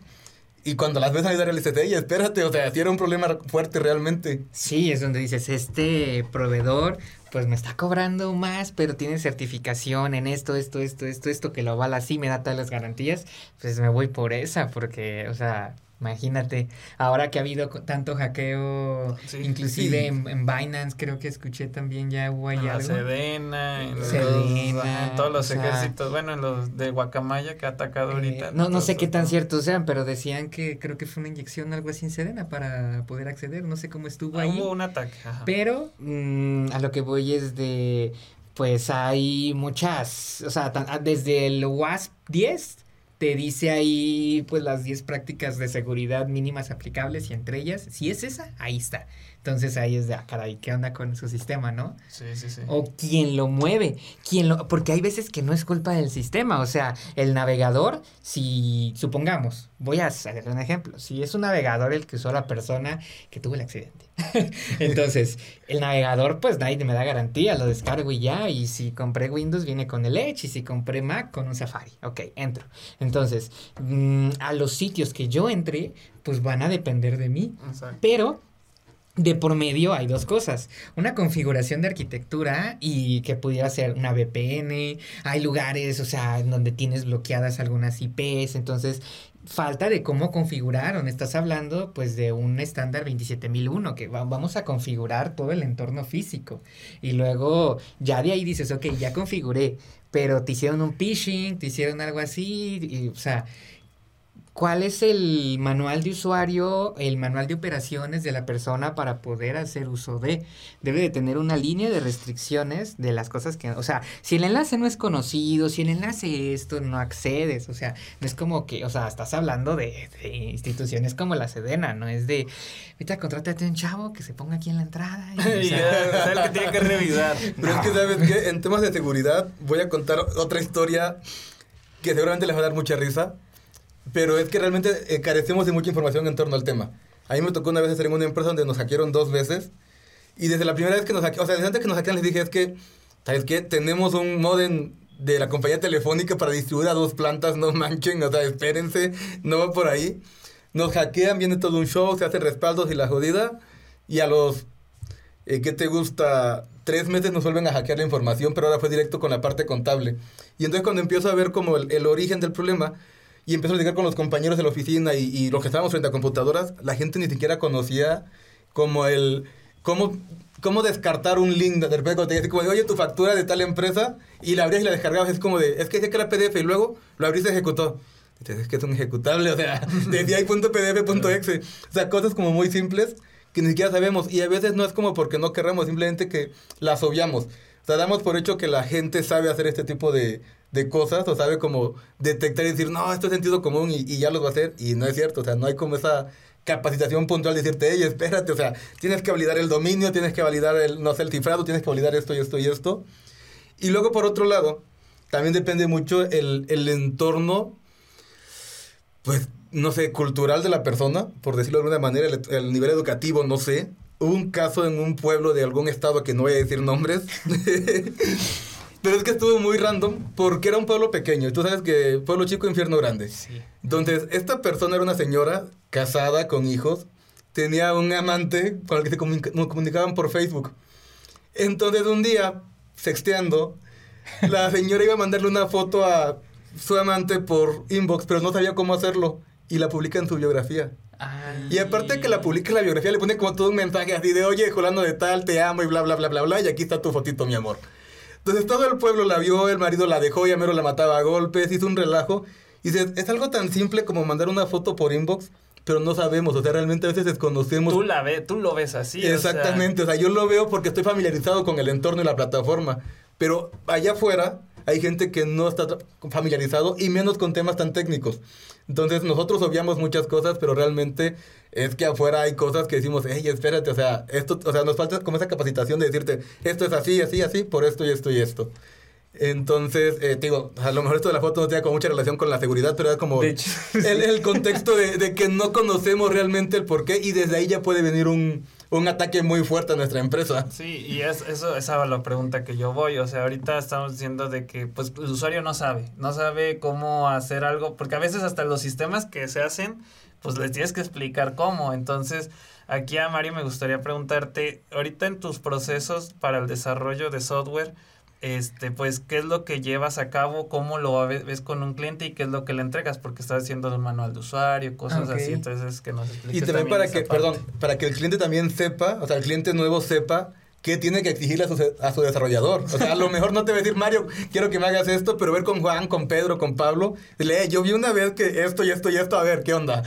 Y cuando las ves ayudar al y espérate, o sea, si era un problema fuerte realmente. Sí, es donde dices, este proveedor pues me está cobrando más, pero tiene certificación en esto, esto, esto, esto, esto, que lo avala así, me da todas las garantías, pues me voy por esa, porque, o sea, Imagínate, ahora que ha habido tanto hackeo, inclusive En, Binance creo que escuché también ya hubo ahí algo. Sedena, en, Sedena, en todos los ejércitos, bueno, en los de Guacamaya que ha atacado eh, ahorita. No, no sé qué tan ciertos sean, pero decían que creo que fue una inyección algo así en Sedena para poder acceder, no sé cómo estuvo ah, ahí. Hubo un ataque. Pero mm, a lo que voy es de, pues hay muchas, o sea, desde el WASP 10 te dice ahí pues las 10 prácticas de seguridad mínimas aplicables y entre ellas, si es esa, ahí está. Entonces ahí es de, ah, caray, ¿qué onda con su sistema, no? Sí, sí, sí. O quién lo mueve, quién lo, porque hay veces que no es culpa del sistema, o sea, el navegador, si, supongamos, voy a hacer un ejemplo, si es un navegador el que usó la persona que tuvo el accidente. Entonces, el navegador, pues nadie me da garantía, lo descargo y ya, y si compré Windows viene con el Edge, y si compré Mac con un Safari, ok, entro. Entonces, mm, a los sitios que yo entre, pues van a depender de mí, Exacto. pero de por medio hay dos cosas. Una configuración de arquitectura y que pudiera ser una VPN. Hay lugares, o sea, en donde tienes bloqueadas algunas IPs. Entonces, falta de cómo configurar. estás hablando, pues, de un estándar 27001 que vamos a configurar todo el entorno físico. Y luego, ya de ahí dices, ok, ya configuré. Pero te hicieron un phishing, te hicieron algo así. Y, o sea, cuál es el manual de usuario, el manual de operaciones de la persona para poder hacer uso de. Debe de tener una línea de restricciones de las cosas que, o sea, si el enlace no es conocido, si el enlace esto no accedes, o sea, no es como que, o sea, estás hablando de, instituciones como la Sedena, no es de, ahorita contrátate a un chavo que se ponga aquí en la entrada. Y, o sea, el que tiene que revisar. Pero es que, ¿sabes que En temas de seguridad, voy a contar otra historia que seguramente les va a dar mucha risa pero es que realmente eh, carecemos de mucha información en torno al tema. A mí me tocó una vez estar en una empresa donde nos hackearon dos veces. Y desde la primera vez que nos hackearon, o sea, desde antes que nos hackearon les dije, es que, ¿sabes qué? Tenemos un modem de la compañía telefónica para distribuir a dos plantas, no manchen, o sea, espérense, no va por ahí. Nos hackean, viene todo un show, se hacen respaldos y la jodida. Y a los, eh, ¿qué te gusta? Tres meses nos vuelven a hackear la información, pero ahora fue directo con la parte contable. Y entonces cuando empiezo a ver como el, el origen del problema, y empezó a llegar con los compañeros de la oficina y, y, los que estábamos frente a computadoras, la gente ni siquiera conocía como el... Cómo, cómo descartar un link de repente te dice como oye, tu factura de tal empresa, y la abrías y la descargabas, es como de, es que dice que era PDF, y luego lo abriste y ejecutó. Entonces, es que es un ejecutable, o sea, desde ahí punto .pdf, punto .exe. O sea, cosas como muy simples que ni siquiera sabemos. Y a veces no es como porque no querramos, simplemente que las obviamos. O sea, damos por hecho que la gente sabe hacer este tipo de, de cosas o sabe como detectar y decir, no, esto es sentido común y, ya lo va a hacer y no es cierto, o sea, no hay como esa capacitación puntual de decirte, hey, espérate, o sea, tienes que validar el dominio, tienes que validar el, no sé, el cifrado, tienes que validar esto y esto y esto. Y luego, por otro lado, también depende mucho el, el entorno, pues, no sé, cultural de la persona, por decirlo de alguna manera, el, el nivel educativo, no sé. Hubo un caso en un pueblo de algún estado que no voy a decir nombres, Pero es que estuvo muy random porque era un pueblo pequeño. Tú sabes que pueblo chico, infierno grande. Sí. Entonces, esta persona era una señora casada con hijos. Tenía un amante con el que se comunicaban por Facebook. Entonces, un día, sexteando, la señora iba a mandarle una foto a su amante por inbox, pero no sabía cómo hacerlo. Y la publica en su biografía. Y aparte que la publica en la biografía, le pone como todo un mensaje así de, oye, Jolando de tal, te amo y bla, bla, bla, bla, bla, y aquí está tu fotito, mi amor. Entonces todo el pueblo la vio, el marido la dejó, y Mero la mataba a golpes, hizo un relajo. Y dice, es algo tan simple como mandar una foto por inbox, pero no sabemos, o sea, realmente a veces desconocemos. Tú la ves, tú lo ves así. Exactamente, o sea... yo lo veo porque estoy familiarizado con el entorno y la plataforma, pero allá afuera hay gente que no está familiarizado y menos con temas tan técnicos. Entonces nosotros obviamos muchas cosas, pero realmente es que afuera hay cosas que decimos, hey, espérate, o sea, esto, o sea, nos falta como esa capacitación de decirte, esto es así, así, así, por esto y esto y esto. Entonces, eh, digo, a lo mejor esto de la foto no tiene como mucha relación con la seguridad, pero era como el, el, contexto de, de, que no conocemos realmente el porqué y desde ahí ya puede venir un, un ataque muy fuerte a nuestra empresa. Sí, y es, eso esa es la pregunta que yo voy. O sea, ahorita estamos diciendo de que pues el usuario no sabe, no sabe cómo hacer algo, porque a veces hasta los sistemas que se hacen, pues les tienes que explicar cómo. Entonces, aquí a Mario me gustaría preguntarte, ahorita en tus procesos para el desarrollo de software, este, pues, qué es lo que llevas a cabo, cómo lo ves con un cliente y qué es lo que le entregas, porque estás haciendo un manual de usuario, cosas así, entonces que nos expliques. Y también, para que, perdón, para que el cliente también sepa, o sea, el cliente nuevo sepa qué tiene que exigirle a su, a su, desarrollador. O sea, a lo mejor no te va a decir, Mario, quiero que me hagas esto, pero ver con Juan, con Pedro, con Pablo, dile, yo vi una vez que esto y esto y esto, a ver, ¿qué onda?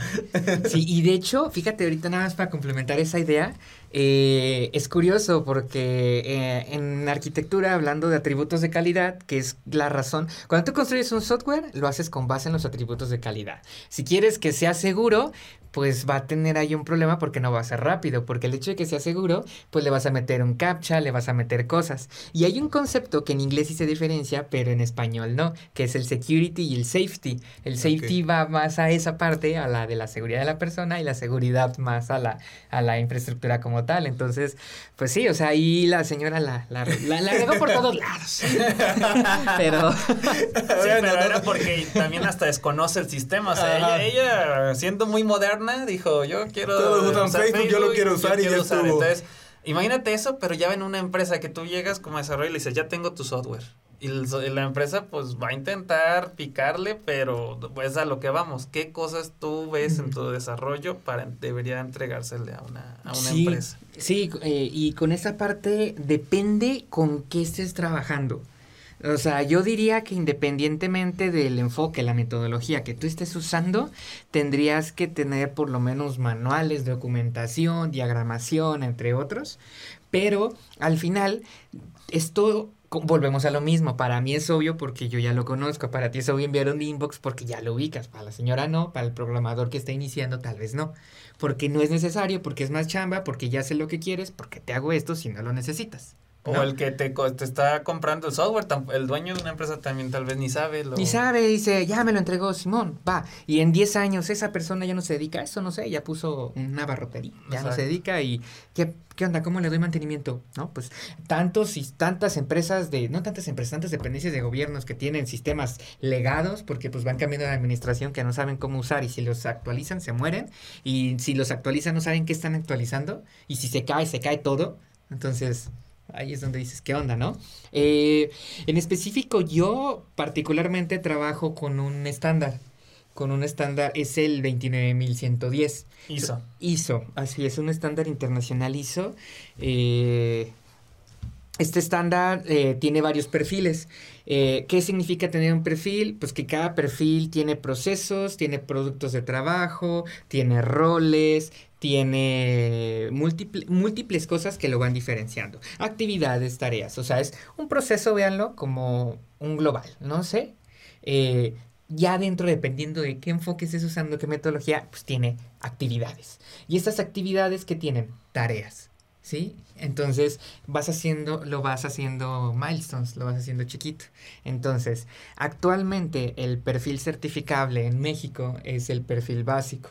Sí, y de hecho, fíjate ahorita nada más para complementar esa idea, eh, es curioso porque eh, en arquitectura, hablando de atributos de calidad, que es la razón, cuando tú construyes un software, lo haces con base en los atributos de calidad. Si quieres que sea seguro, pues va a tener ahí un problema porque no va a ser rápido, porque el hecho de que sea seguro, pues le vas a meter un captcha, le vas a meter cosas. Y hay un concepto que en inglés sí se diferencia, pero en español no, que es el security y el safety. El safety va más a esa parte, a la de la seguridad de la persona, y la seguridad más a la, a la infraestructura como tal. Entonces, pues sí, o sea, ahí la señora la, la, la, por todos lados. pero... Sí, pero era porque también hasta desconoce el sistema. O sea, ella, ella, siendo muy moderna, dijo, yo quiero... Todos Facebook, yo lo quiero usar y ya usar. Entonces, imagínate eso, pero ya en una empresa que tú llegas como desarrollo y le dices, ya tengo tu software. Y la empresa pues va a intentar picarle, pero pues a lo que vamos. ¿Qué cosas tú ves en tu desarrollo para debería entregársele a una, a una empresa? Sí, eh, y con esa parte depende con qué estés trabajando. O sea, yo diría que independientemente del enfoque, la metodología que tú estés usando, tendrías que tener por lo menos manuales, documentación, diagramación, entre otros. Pero al final, esto volvemos a lo mismo. Para mí es obvio porque yo ya lo conozco. Para ti es obvio enviar un inbox porque ya lo ubicas. Para la señora no. Para el programador que está iniciando tal vez no. Porque no es necesario, porque es más chamba, porque ya sé lo que quieres, porque te hago esto si no lo necesitas. O el que te, te, está comprando el software, el dueño de una empresa también tal vez ni sabe. Ni sabe, dice, ya me lo entregó Simón, va. Y en 10 años esa persona ya no se dedica a eso, no sé, ya puso una barrotería, ya no se dedica y ¿qué, ¿qué onda? ¿Cómo le doy mantenimiento? ¿No? Pues tantos y tantas empresas de, no tantas empresas, tantas dependencias de gobiernos que tienen sistemas legados porque pues van cambiando de administración que no saben cómo usar y si los actualizan se mueren y si los actualizan no saben qué están actualizando y si se cae, se cae todo. Entonces, ahí es donde dices, ¿qué onda, no? Eh, en específico, yo particularmente trabajo con un estándar. Con un estándar, es el 29110. ISO. ISO, así es, un estándar internacional ISO. Eh, este estándar eh, tiene varios perfiles. ¿Qué significa tener un perfil? Pues que cada perfil tiene procesos, tiene productos de trabajo, tiene roles, tiene múltiples cosas que lo van diferenciando. Actividades, tareas, o sea, es un proceso, véanlo, como un global, no sé. Eh, ya dentro, dependiendo de qué enfoque estés usando, qué metodología, pues tiene actividades. Y estas actividades que tienen tareas, ¿sí? Entonces vas haciendo, lo vas haciendo milestones, lo vas haciendo chiquito. Entonces, actualmente el perfil certificable en México es el perfil básico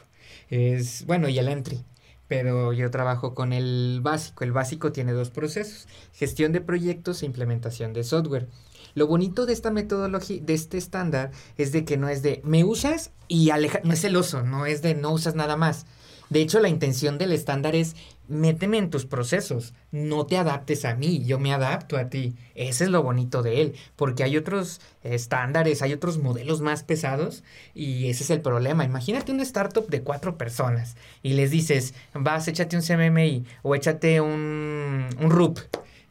es, bueno, y el entry. Pero yo trabajo con el básico. El básico tiene dos procesos, gestión de proyectos e implementación de software. Lo bonito de esta metodología, de este estándar, es de que no es de me usas y aleja, no es celoso, no es de no usas nada más. De hecho, la intención del estándar es méteme en tus procesos, no te adaptes a mí, yo me adapto a ti. Ese es lo bonito de él, porque hay otros estándares, hay otros modelos más pesados y ese es el problema. Imagínate una startup de cuatro personas y les dices, vas, échate un CMMI o échate un, un RUP.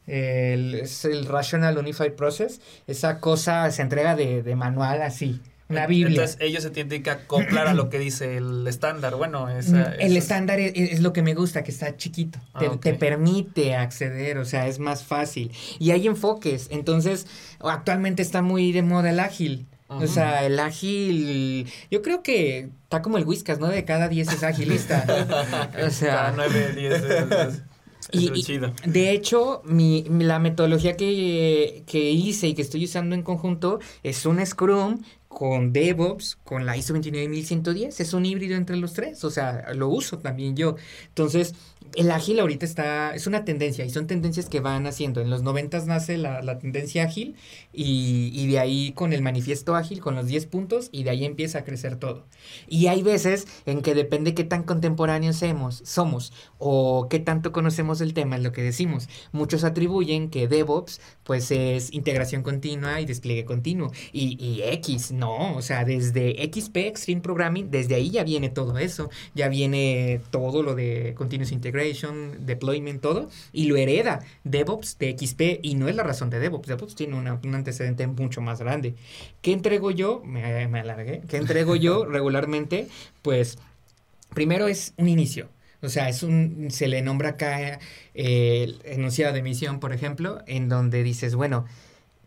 El, es el Rational Unified Process. Esa cosa se entrega de, de manual así. Una Biblia. Entonces ellos se tienen que acoplar a lo que dice el estándar. Bueno, mm, el estándar es, lo que me gusta, que está chiquito. te, ah, te, permite acceder, o sea, es más fácil. Y hay enfoques. Entonces, actualmente está muy de moda el ágil. O sea, el ágil, yo creo que está como el Whiskas, ¿no? De cada 10 es agilista. o sea, cada 9, 10 es, y, chido. De hecho, mi, la metodología que, que hice y que estoy usando en conjunto es un Scrum con DevOps, con la ISO 29110, es un híbrido entre los tres, o sea, lo uso también yo. Entonces, el ágil ahorita está, es una tendencia y son tendencias que van haciendo. En los 90 nace la, la tendencia ágil y, y, de ahí con el manifiesto ágil, con los 10 puntos y de ahí empieza a crecer todo. Y hay veces en que depende qué tan contemporáneos somos, somos o qué tanto conocemos el tema, es lo que decimos. Muchos atribuyen que DevOps pues es integración continua y despliegue continuo. Y, y X, no, o sea, desde XP, Extreme Programming, desde ahí ya viene todo eso, ya viene todo lo de Continuous Integration deployment, todo, y lo hereda DevOps de XP, y no es la razón de DevOps. DevOps tiene un antecedente mucho más grande. ¿Qué entrego yo? Me, me alargué. ¿Qué entrego yo regularmente? Pues primero es un inicio. O sea, es un, se le nombra acá eh, el enunciado de misión, por ejemplo, en donde dices, bueno,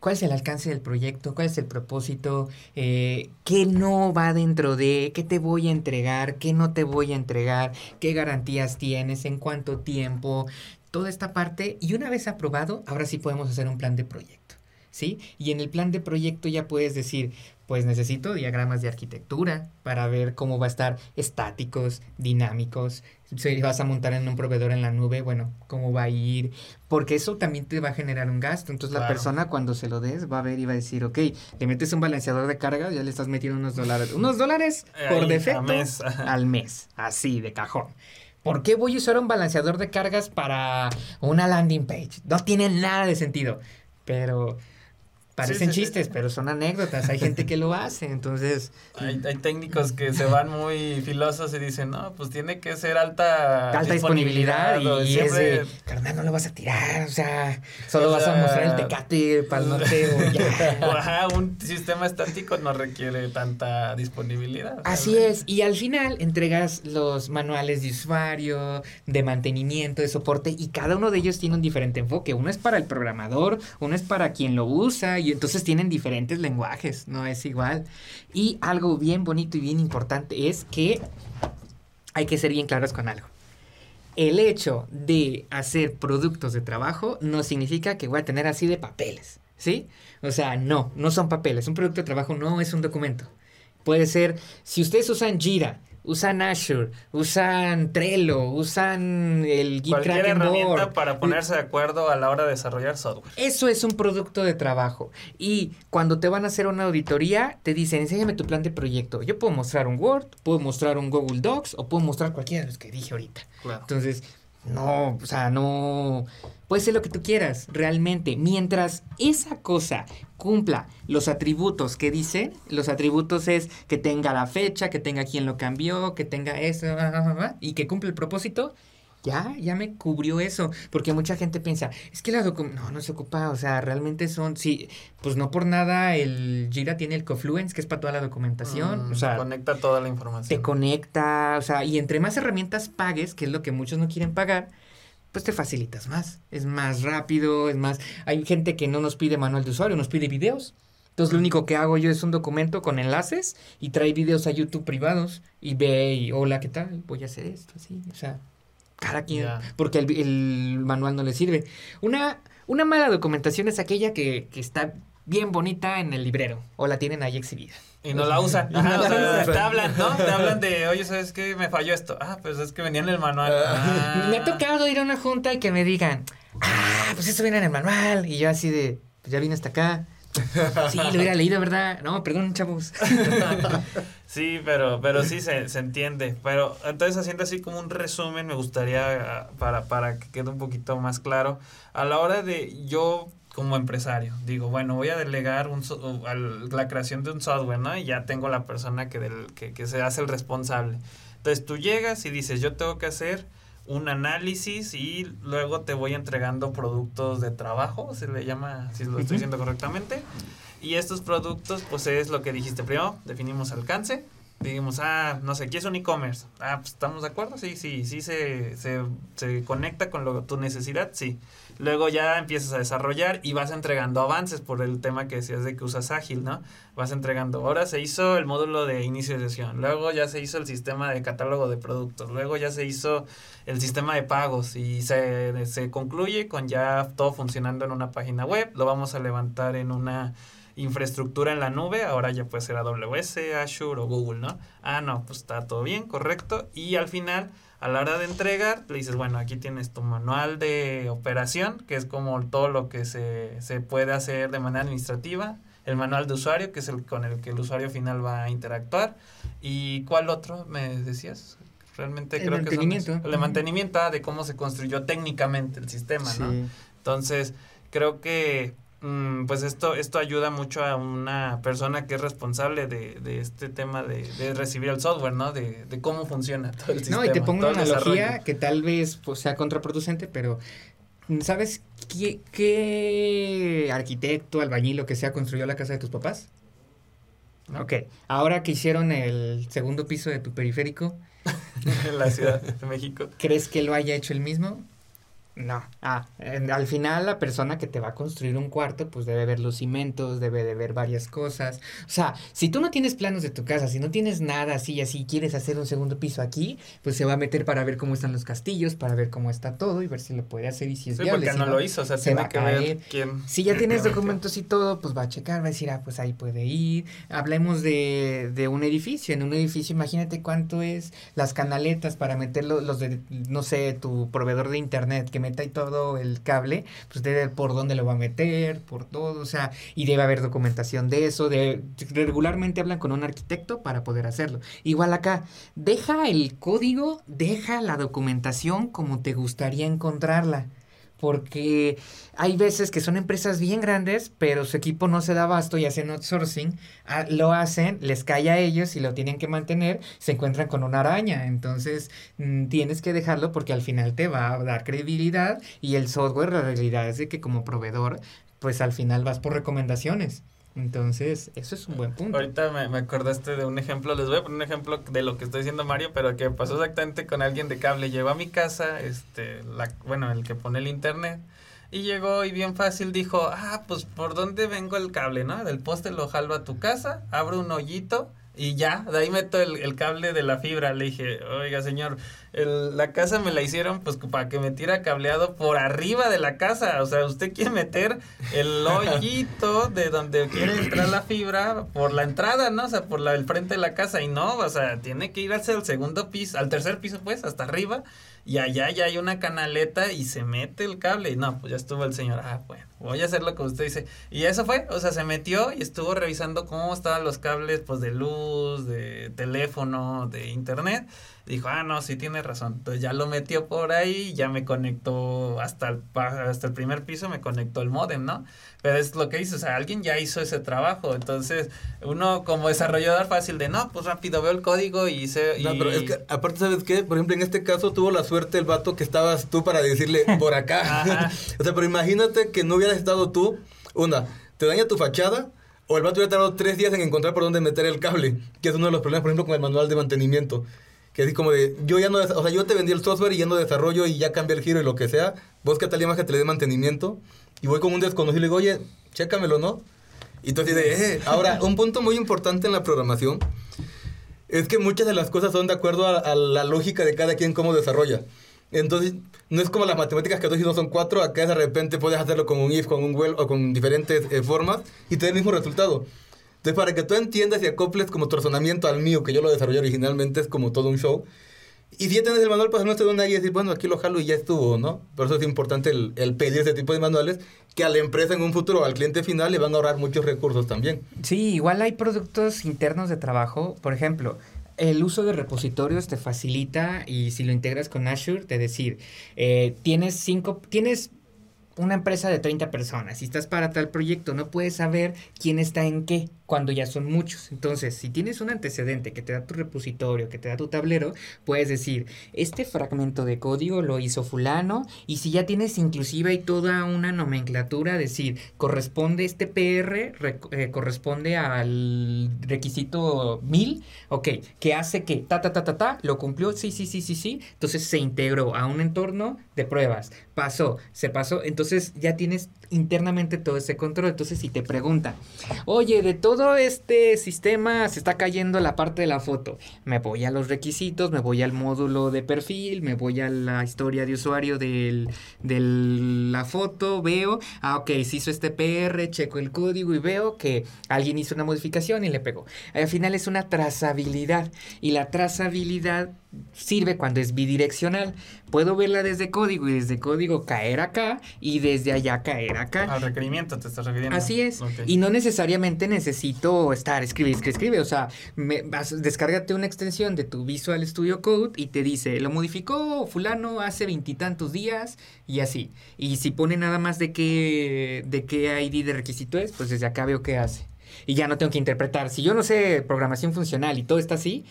cuál es el alcance del proyecto, cuál es el propósito, eh, qué no va dentro de, qué te voy a entregar, qué no te voy a entregar, qué garantías tienes, en cuánto tiempo, toda esta parte. Y una vez aprobado, ahora sí podemos hacer un plan de proyecto. ¿Sí? Y en el plan de proyecto ya puedes decir, pues necesito diagramas de arquitectura para ver cómo va a estar estáticos, dinámicos, si vas a montar en un proveedor en la nube, bueno, cómo va a ir, porque eso también te va a generar un gasto. Entonces la persona cuando se lo des va a ver y va a decir, ok, le metes un balanceador de carga, ya le estás metiendo unos dólares, unos dólares por defecto al mes, así de cajón. ¿Por qué voy a usar un balanceador de cargas para una landing page? No tiene nada de sentido. Pero Parecen chistes, pero son anécdotas. Hay gente que lo hace, entonces... Hay, hay, técnicos que se van muy filosos y dicen, no, pues tiene que ser alta... Alta disponibilidad, y, es de, carnal, no lo vas a tirar, o sea, solo vas a mostrar el tecate para el norte o ya. un sistema estático no requiere tanta disponibilidad. Así es, y al final entregas los manuales de usuario, de mantenimiento, de soporte, y cada uno de ellos tiene un diferente enfoque. Uno es para el programador, uno es para quien lo usa, y entonces tienen diferentes lenguajes, no es igual. Y algo bien bonito y bien importante es que hay que ser bien claros con algo. El hecho de hacer productos de trabajo no significa que voy a tener así de papeles, ¿sí? O sea, no, no son papeles. Un producto de trabajo no es un documento. Puede ser, si ustedes usan Jira, usan Azure, usan Trello, usan el Git Cualquier herramienta para ponerse de acuerdo a la hora de desarrollar software. Eso es un producto de trabajo. Y cuando te van a hacer una auditoría, te dicen, enséñame tu plan de proyecto. Yo puedo mostrar un Word, puedo mostrar un Google Docs o puedo mostrar cualquiera de los que dije ahorita. Entonces, no, o sea, no... Puede ser lo que tú quieras, realmente. Mientras esa cosa cumpla los atributos que dice, los atributos es que tenga la fecha, que tenga quien lo cambió, que tenga eso, y que cumple el propósito, ya, ya me cubrió eso. Porque mucha gente piensa, es que la documentación, no, no se ocupa, o sea, realmente son, sí, pues no por nada el Jira tiene el Confluence, que es para toda la documentación. Mm, o sea, conecta toda la información. Te conecta, o sea, y entre más herramientas pagues, que es lo que muchos no quieren pagar, pues te facilitas más. Es más rápido, es más. Hay gente que no nos pide manual de usuario, nos pide videos. Entonces lo único que hago yo es un documento con enlaces y trae videos a YouTube privados y ve y hola, ¿qué tal? Voy a hacer esto, así. O sea, cada quien. Porque el, manual no le sirve. Una, una mala documentación es aquella que, que está bien bonita en el librero o la tienen ahí exhibida. Y no la usan. te hablan, ¿no? Te hablan de, oye, ¿sabes qué? Me falló esto. Ah, pues es que venía en el manual. Ah. Me ha tocado ir a una junta y que me digan, ah, pues eso viene en el manual. Y yo así de, pues ya vine hasta acá. Sí, lo hubiera leído, ¿verdad? No, perdón, chavos. sí, pero, pero sí se, se entiende. Pero entonces haciendo así como un resumen, me gustaría, ah, para, para que quede un poquito más claro, a la hora de yo como empresario. Digo, bueno, voy a delegar un la creación de un software, ¿no? Y ya tengo la persona que, del, que, que se hace el responsable. Entonces tú llegas y dices, yo tengo que hacer un análisis y luego te voy entregando productos de trabajo, se le llama, si lo estoy diciendo correctamente. Y estos productos, pues es lo que dijiste primero, definimos alcance, digamos, ah, no sé, ¿qué es un e-commerce? Ah, pues estamos de acuerdo, sí, sí, sí se, se, se conecta con lo, tu necesidad, sí. Luego ya empiezas a desarrollar y vas entregando avances por el tema que decías de que usas ágil, ¿no? Vas entregando. Ahora se hizo el módulo de inicio de sesión, luego ya se hizo el sistema de catálogo de productos, luego ya se hizo el sistema de pagos y se, se concluye con ya todo funcionando en una página web. Lo vamos a levantar en una infraestructura en la nube, ahora ya puede ser AWS, Azure o Google, ¿no? Ah, no, pues está todo bien, correcto. Y al final, a la hora de entregar, le dices, bueno, aquí tienes tu manual de operación, que es como todo lo que se, se puede hacer de manera administrativa, el manual de usuario, que es el con el que el usuario final va a interactuar. ¿Y cuál otro me decías? Realmente el creo mantenimiento. que son el de mantenimiento ah, de cómo se construyó técnicamente el sistema, ¿no? Entonces, creo que pues esto, esto ayuda mucho a una persona que es responsable de, de este tema de, de, recibir el software, ¿no? De, de, cómo funciona todo el sistema. No, y te pongo una analogía que tal vez pues, sea contraproducente, pero ¿sabes qué, qué arquitecto, albañil o que sea construyó la casa de tus papás? Ok, ahora que hicieron el segundo piso de tu periférico. en la Ciudad de México. ¿Crees que lo haya hecho el mismo? No. Ah, al final la persona que te va a construir un cuarto, pues debe ver los cimientos, debe de ver varias cosas. O sea, si tú no tienes planos de tu casa, si no tienes nada así, así quieres hacer un segundo piso aquí, pues se va a meter para ver cómo están los castillos, para ver cómo está todo y ver si lo puede hacer y si es sí, viable. Porque no, si lo hizo, o sea, se va a caer. Quién, si ya tienes documentos y todo, pues va a checar, va a decir, ah, pues ahí puede ir. Hablemos de, de un edificio. En un edificio, imagínate cuánto es las canaletas para meterlo, los de, no sé, tu proveedor de internet que meta y todo el cable, pues debe por dónde lo va a meter, por todo, o sea, y debe haber documentación de eso, de regularmente hablan con un arquitecto para poder hacerlo. Igual acá, deja el código, deja la documentación como te gustaría encontrarla porque hay veces que son empresas bien grandes, pero su equipo no se da abasto y hacen outsourcing, ah, lo hacen, les cae a ellos y lo tienen que mantener, se encuentran con una araña, entonces mm, tienes que dejarlo porque al final te va a dar credibilidad y el software, la realidad es de que como proveedor, pues al final vas por recomendaciones. Entonces, eso es un buen punto. Ahorita me, me, acordaste de un ejemplo, les voy a poner un ejemplo de lo que estoy diciendo Mario, pero que pasó exactamente con alguien de cable. Llegó a mi casa, este, la, bueno, el que pone el internet, y llegó y bien fácil dijo, ah, pues por dónde vengo el cable, ¿no? Del poste lo jalo a tu casa, abro un hoyito y ya, de ahí meto el, el, cable de la fibra. Le dije, oiga, señor, el, la casa me la hicieron pues para que me tira cableado por arriba de la casa. O sea, usted quiere meter el hoyito de donde quiere entrar la fibra por la entrada, ¿no? O sea, por la, el frente de la casa. Y no, o sea, tiene que ir hacia el segundo piso, al tercer piso, pues, hasta arriba. Y allá ya hay una canaleta y se mete el cable. Y no, pues ya estuvo el señor, ah, bueno, voy a hacer lo que usted dice. Y eso fue, o sea, se metió y estuvo revisando cómo estaban los cables, pues, de luz, de teléfono, de internet. Dijo, ah, no, sí tiene razón. Entonces ya lo metió por ahí, ya me conectó hasta el, hasta el primer piso, me conectó el modem, ¿no? Pero es lo que dice, o sea, alguien ya hizo ese trabajo. Entonces, uno como desarrollador fácil de, no, pues rápido veo el código y se... No, pero es que, aparte, ¿sabes qué? Por ejemplo, en este caso tuvo la suerte el vato que estabas tú para decirle por acá. o sea, pero imagínate que no hubieras estado tú, una, te daña tu fachada, o el vato hubiera tardado tres días en encontrar por dónde meter el cable, que es uno de los problemas, por ejemplo, con el manual de mantenimiento que así como de, yo ya no, o sea, yo te vendí el software y ya no desarrollo y ya cambié el giro y lo que sea, que tal que te le dé mantenimiento, y voy con un desconocido y le digo, oye, chécamelo, ¿no? Y de, eh. Ahora, un punto muy importante en la programación es que muchas de las cosas son de acuerdo a, a la lógica de cada quien cómo desarrolla. Entonces, no es como las matemáticas que dos y dos son cuatro, acá de repente puedes hacerlo con un if, con un well o con diferentes eh, formas y te da el mismo resultado. Entonces, para que tú entiendas y acoples como tu razonamiento al mío, que yo lo desarrollé originalmente, es como todo un show. Y si ya tienes el manual, pues no te da y decir, bueno, aquí lo jalo y ya estuvo, ¿no? Por eso es importante el, el, pedir ese tipo de manuales que a la empresa en un futuro, al cliente final, le van a ahorrar muchos recursos también. Sí, igual hay productos internos de trabajo. Por ejemplo, el uso de repositorios te facilita y si lo integras con Azure, te decir, eh, tienes cinco, tienes una empresa de 30 personas y estás para tal proyecto, no puedes saber quién está en qué, cuando ya son muchos. Entonces, si tienes un antecedente que te da tu repositorio, que te da tu tablero, puedes decir, este fragmento de código lo hizo fulano, y si ya tienes inclusive hay toda una nomenclatura, decir, corresponde este PR, eh, corresponde al requisito 1000, ok, que hace que ta, ta, ta, ta, ta, lo cumplió, sí, sí, sí, sí, sí, entonces se integró a un entorno de pruebas, pasó, se pasó, entonces ya tienes internamente todo ese control, entonces si te preguntan, oye, de todo este sistema se está cayendo la parte de la foto, me voy a los requisitos, me voy al módulo de perfil, me voy a la historia de usuario de la foto, veo, ah, ok, se hizo este PR, checo el código y veo que alguien hizo una modificación y le pegó. Al final es una trazabilidad y la trazabilidad sirve cuando es bidireccional. Puedo verla desde código y desde código caer acá y desde allá caer acá. Al requerimiento te estás refiriendo. Así es. Y no necesariamente necesito estar escribe, escribe, escribe. O sea, me, vas, descárgate una extensión de tu Visual Studio Code y te dice, lo modificó fulano hace veintitantos días y así. Y si pone nada más de qué, de qué ID de requisito es, pues desde acá veo qué hace y ya no tengo que interpretar. Si yo no sé programación funcional y todo está así,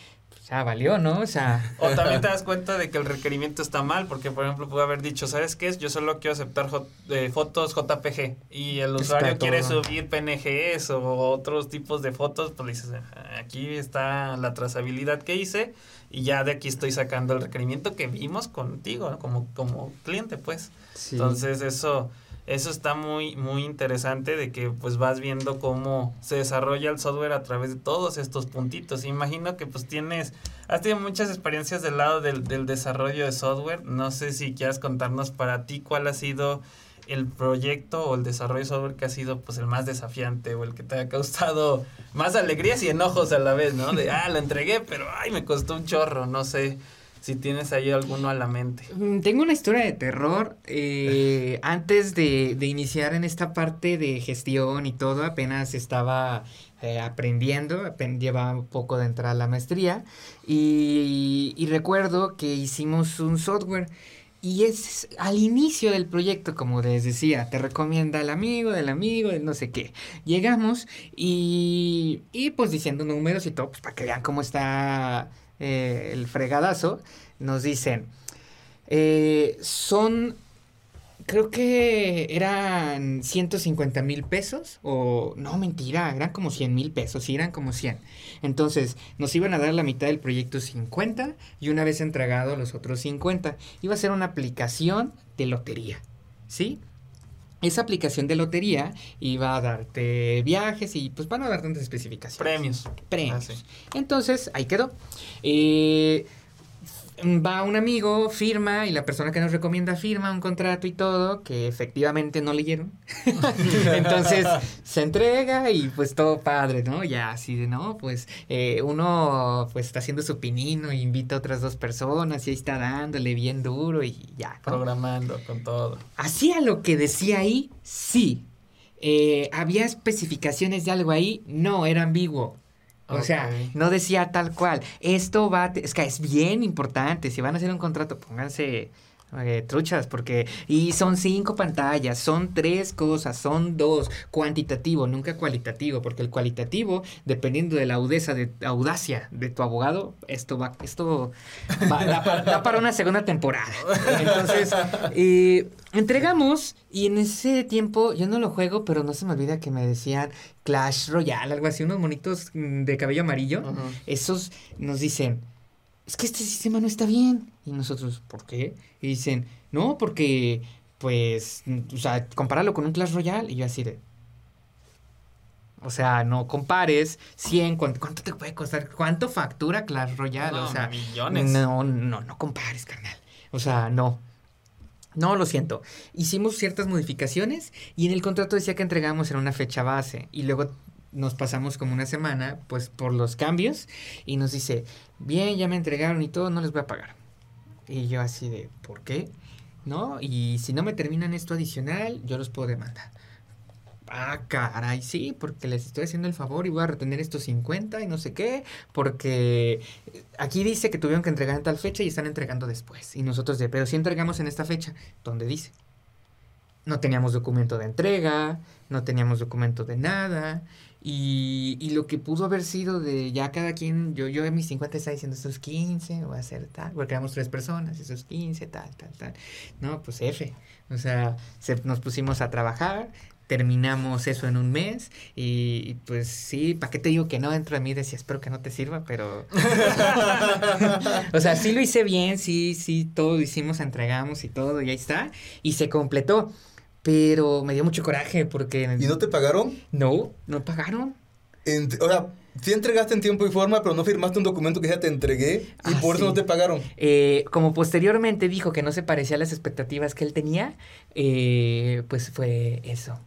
Ah, valió, ¿no? O sea... O también te das cuenta de que el requerimiento está mal, porque por ejemplo pudo haber dicho, ¿sabes qué es? Yo solo quiero aceptar eh, fotos JPG y el usuario quiere subir PNGs o otros tipos de fotos, pues dices, aquí está la trazabilidad que hice y ya de aquí estoy sacando el requerimiento que vimos contigo, como, como cliente, pues. Entonces eso eso está muy muy interesante de que pues vas viendo cómo se desarrolla el software a través de todos estos puntitos. Imagino que pues tienes has tenido muchas experiencias del lado del, del desarrollo de software. No sé si quieras contarnos para ti cuál ha sido el proyecto o el desarrollo de software que ha sido pues el más desafiante o el que te ha causado más alegrías y enojos a la vez, ¿no? De ah, lo entregué, pero ay, me costó un chorro, no sé si tienes ahí alguno a la mente. Mm, tengo una historia de terror. Eh, antes de, iniciar en esta parte de gestión y todo, apenas estaba eh, aprendiendo, llevaba un poco de entrar a la maestría y, y recuerdo que hicimos un software. Y es al inicio del proyecto, como les decía, te recomienda el amigo del amigo, de no sé qué. Llegamos y, y pues diciendo números y todo, pues para que vean cómo está eh, el fregadazo, nos dicen, eh, son, creo que eran 150 mil pesos, o no, mentira, eran como 100 mil pesos, sí, eran como 100. Entonces, nos iban a dar la mitad del proyecto 50 y una vez entregado los otros 50, iba a ser una aplicación de lotería, ¿sí? Esa aplicación de lotería iba a darte viajes y pues van a dar tantas especificaciones. Premios. Premios. Ah, Entonces, ahí quedó. Eh, va un amigo, firma, y la persona que nos recomienda firma un contrato y todo, que efectivamente no leyeron. Entonces se entrega y pues todo padre, ¿no? Ya así de, no, pues eh, uno pues está haciendo su pinino, e invita a otras dos personas y ahí está dándole bien duro y ya. Programando con todo. Hacía lo que decía ahí, sí. Eh, ¿Había especificaciones de algo ahí? No, era ambiguo. O sea, no decía tal cual. Esto va, es que es bien importante. Si van a hacer un contrato, pónganse eh, truchas, porque. Y son cinco pantallas, son tres cosas, son dos. Cuantitativo, nunca cualitativo, porque el cualitativo, dependiendo de la audeza, de audacia de tu abogado, esto va, esto va, da, para, una segunda temporada. Entonces, eh, entregamos, y en ese tiempo, yo no lo juego, pero no se me olvida que me decían Clash Royale, algo así, unos monitos mm, de cabello amarillo. Esos nos dicen es que este sistema no está bien. Y nosotros, ¿por qué? Y dicen, no, porque, pues, o sea, compáralo con un Clash Royale. Y yo así de... O sea, no compares 100, ¿cuánto, te puede costar? ¿Cuánto factura Clash Royale? o sea, millones. No, no, no compares, carnal. O sea, no. No, lo siento. Hicimos ciertas modificaciones y en el contrato decía que entregamos en una fecha base y luego nos pasamos como una semana, pues por los cambios, y nos dice, bien, ya me entregaron y todo, no les voy a pagar. Y yo así de, ¿por qué? ¿No? Y si no me terminan esto adicional, yo los puedo demandar. Ah, caray, sí, porque les estoy haciendo el favor y voy a retener estos 50 y no sé qué, porque aquí dice que tuvieron que entregar en tal fecha y están entregando después. Y nosotros de, pero si entregamos en esta fecha, ¿dónde dice? No teníamos documento de entrega, no teníamos documento de nada. Y, y, lo que pudo haber sido de ya cada quien, yo, yo en mis 50 estaba diciendo estos 15, voy a hacer tal, porque éramos tres personas, esos 15, tal, tal, tal. No, pues F. O sea, se, nos pusimos a trabajar, terminamos eso en un mes y, pues sí, ¿para qué te digo que no? Dentro de mí decía, espero que no te sirva, pero... o sea, sí lo hice bien, sí, sí, todo lo hicimos, entregamos y todo, y ahí está, y se completó. Pero me dio mucho coraje porque... ¿Y no te pagaron? No, no pagaron. o sea, sí entregaste en tiempo y forma, pero no firmaste un documento que ya te entregué y ah, por eso no te pagaron. Eh, como posteriormente dijo que no se parecía a las expectativas que él tenía, eh, pues fue eso.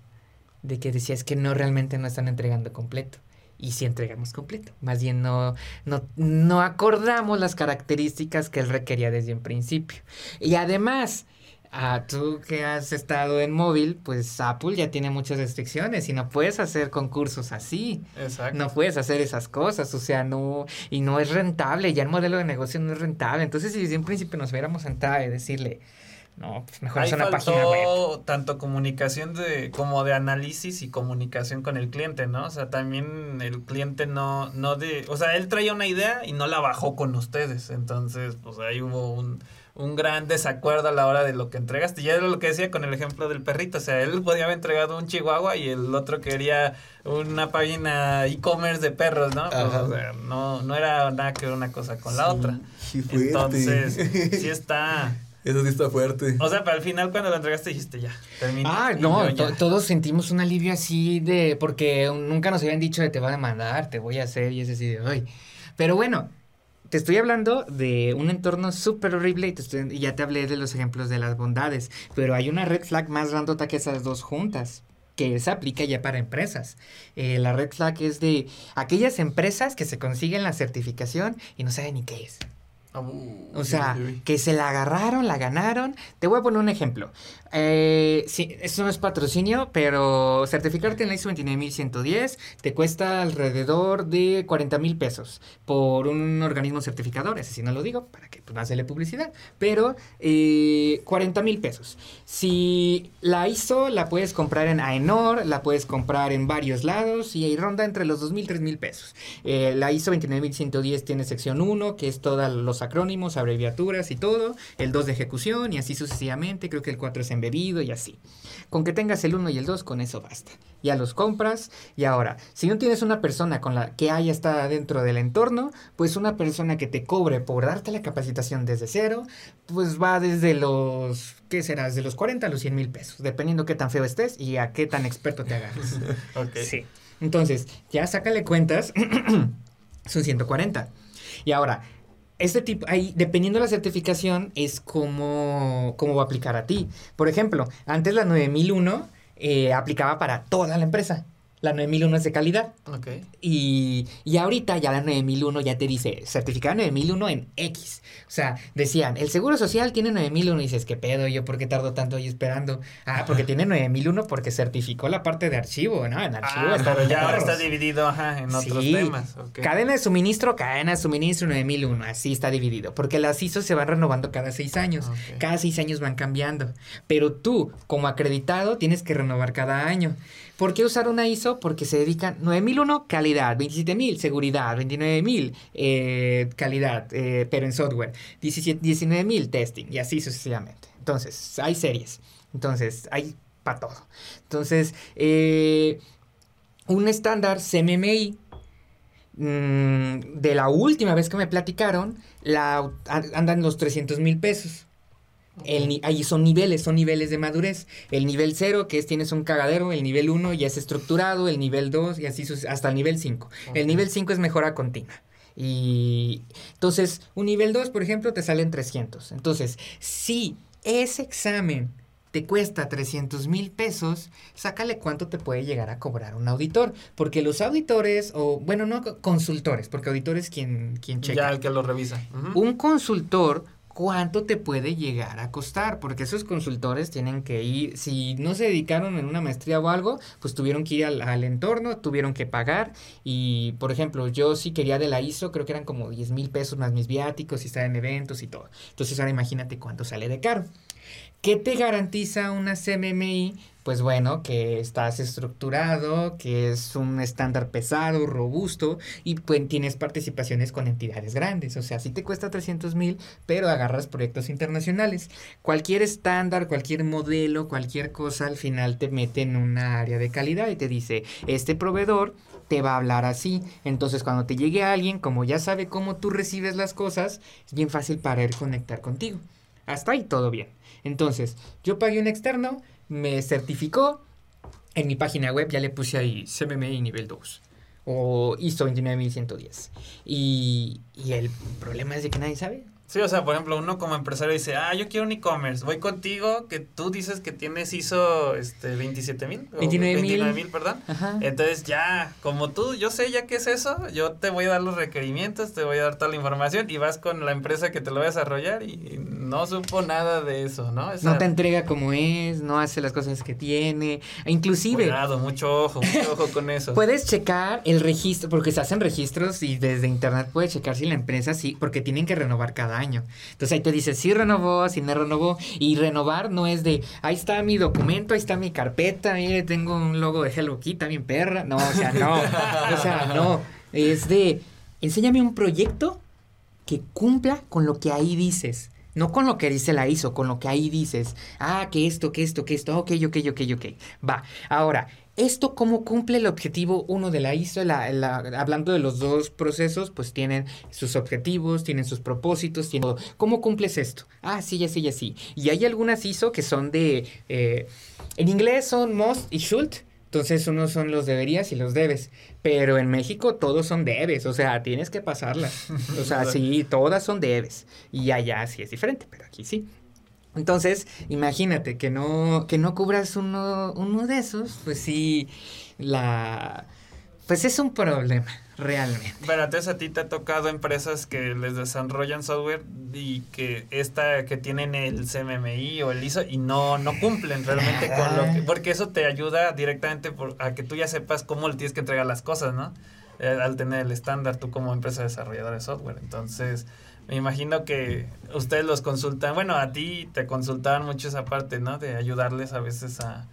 De que decía es que no realmente no están entregando completo. Y sí entregamos completo. Más bien no, no, no acordamos las características que él requería desde un principio. Y además, Ah, tú que has estado en móvil, pues Apple ya tiene muchas restricciones y no puedes hacer concursos así. Exacto. No puedes hacer esas cosas, o sea, no, y no es rentable, ya el modelo de negocio no es rentable. Entonces, si desde un principio nos hubiéramos sentado y decirle, no, pues mejor es una página web. tanto comunicación de, como de análisis y comunicación con el cliente, ¿no? O sea, también el cliente no, no de, o sea, él traía una idea y no la bajó con ustedes. Entonces, pues ahí hubo un un gran desacuerdo a la hora de lo que entregaste. Ya era lo que decía con el ejemplo del perrito. O sea, él podía haber entregado un chihuahua y el otro quería una página e-commerce de perros, ¿no? Pues, o sea, no, no era nada que ver una cosa con la otra. Entonces, sí está... Eso sí está fuerte. O sea, pero al final cuando lo entregaste dijiste ya, termina. Ah, no, todos sentimos un alivio así de, porque nunca nos habían dicho de te voy a demandar, te voy a hacer y es así de, ay. Pero bueno, te estoy hablando de un entorno súper horrible y, ya te hablé de los ejemplos de las bondades, pero hay una red flag más grandota que esas dos juntas que se aplica ya para empresas. Eh, la red flag es de aquellas empresas que se consiguen la certificación y no saben ni qué es. Uh, o sea, que se la agarraron, la ganaron. Te voy a poner un ejemplo. Eh, sí, eso no es patrocinio, pero certificarte en la ISO 29110 te cuesta alrededor de 40 mil pesos por un organismo certificador. Ese sí no lo digo para que pues, no hacerle publicidad, pero eh, 40 mil pesos. Si la ISO la puedes comprar en AENOR, la puedes comprar en varios lados y ahí ronda entre los 2 mil, 3 mil pesos. Eh, la ISO 29110 tiene sección 1, que es todos los acrónimos, abreviaturas y todo. El 2 de ejecución y así sucesivamente. Creo que el 4 es en y así. Con que tengas el 1 y el 2, con eso basta. Ya los compras y ahora, si no tienes una persona con la que haya estado dentro del entorno, pues una persona que te cobre por darte la capacitación desde cero, pues va desde los, ¿qué será? Desde los 40 a los 100 mil pesos, dependiendo qué tan feo estés y a qué tan experto te agarres. Sí. Entonces, ya sácale cuentas, son 140. Y ahora, este tipo, ahí, dependiendo de la certificación, es como, va a aplicar a ti. Por ejemplo, antes la 9001 eh, aplicaba para toda la empresa. La 9001 es de calidad. Ok. Y, y ahorita ya la 9001 ya te dice certificada 9001 en X. O sea, decían, el Seguro Social tiene 9001 y dices, ¿qué pedo? ¿Yo por qué tardo tanto ahí esperando? Ah, porque tiene 9001 porque certificó la parte de archivo, ¿no? En archivo ah, está, ya ahora está dividido ajá, en otros temas. Cadena de suministro, cadena de suministro 9001, así está dividido. Porque las ISO se van renovando cada seis años. Cada seis años van cambiando. Pero tú, como acreditado, tienes que renovar cada año. ¿Por qué usar una ISO? Porque se dedican 9001 calidad, 27000 seguridad, 29000 eh, calidad, eh, pero en software, 19000 testing y así sucesivamente. Entonces, hay series. Entonces, hay para todo. Entonces, eh, un estándar CMMI mm, de la última vez que me platicaron, la, andan los 300 mil pesos. El, ahí son niveles, son niveles de madurez. El nivel 0, que es tienes un cagadero, el nivel 1 ya es estructurado, el nivel 2 y así hasta el nivel 5. El nivel 5 es mejora continua. Y entonces, un nivel 2, por ejemplo, te salen 300. Entonces, si ese examen te cuesta 300 mil pesos, sácale cuánto te puede llegar a cobrar un auditor. Porque los auditores, o bueno, no consultores, porque auditor es quien, quien checa. Ya el que lo revisa. Un consultor cuánto te puede llegar a costar, porque esos consultores tienen que ir, si no se dedicaron en una maestría o algo, pues tuvieron que ir al, entorno, tuvieron que pagar y, por ejemplo, yo sí quería de la ISO, creo que eran como 10 mil pesos más mis viáticos y estar en eventos y todo. Entonces ahora imagínate cuánto sale de caro. ¿Qué te garantiza una CMMI pues bueno, que estás estructurado, que es un estándar pesado, robusto y pues tienes participaciones con entidades grandes. O sea, sí te cuesta 300 mil, pero agarras proyectos internacionales. Cualquier estándar, cualquier modelo, cualquier cosa al final te mete en una área de calidad y te dice, este proveedor te va a hablar así. Entonces, cuando te llegue alguien, como ya sabe cómo tú recibes las cosas, es bien fácil para él conectar contigo. Hasta ahí todo bien. Entonces, yo pagué un externo, me certificó, en mi página web ya le puse ahí CMMI nivel 2 o ISO 29110. Y, y el problema es de que nadie sabe. Sí, o sea, por ejemplo, uno como empresario dice, ah, yo quiero un e-commerce, voy contigo, que tú dices que tienes ISO este, 27 mil. 29 mil. perdón. Entonces ya, como tú, yo sé ya qué es eso, yo te voy a dar los requerimientos, te voy a dar toda la información y vas con la empresa que te lo va a desarrollar y no supo nada de eso, ¿no? no te entrega como es, no hace las cosas que tiene, inclusive... Cuidado, mucho ojo, mucho ojo con eso. Puedes checar el registro, porque se hacen registros y desde internet puedes checar si la empresa sí, porque tienen que renovar cada año. Entonces ahí te dice si renovó, si no renovó. Y renovar no es de, ahí está mi documento, ahí está mi carpeta, mire, tengo un logo de Hello Kitty, también perra. No, o sea, no. o sea, no. Es de, enséñame un proyecto que cumpla con lo que ahí dices. No con lo que dice la ISO, con lo que ahí dices. Ah, que esto, que esto, que esto. Ok, ok, ok, ok. Va. Ahora, ¿Esto cómo cumple el objetivo uno de la ISO? La, hablando de los dos procesos, pues tienen sus objetivos, tienen sus propósitos, tienen ¿Cómo cumples esto? Ah, sí, ya sí, ya sí. Y hay algunas ISO que son de... Eh, en inglés son must y should. Entonces unos son los deberías y los debes. Pero en México todos son debes. O sea, tienes que pasarlas. O sea, sí, todas son debes. Y allá sí es diferente, pero aquí sí. Entonces, imagínate que no, que no cubras uno, uno de esos, pues sí, la... Pues es un problema, realmente. Bueno, entonces a ti te ha tocado empresas que les desarrollan software y que esta que tienen el CMMI o el ISO y no, no cumplen realmente con lo que... Porque eso te ayuda directamente por, a que tú ya sepas cómo le tienes que entregar las cosas, ¿no? Eh, al tener el estándar tú como empresa desarrolladora de software. Entonces, me imagino que ustedes los consultan, bueno, a ti te consultaban mucho esa parte, ¿no? De ayudarles a veces a,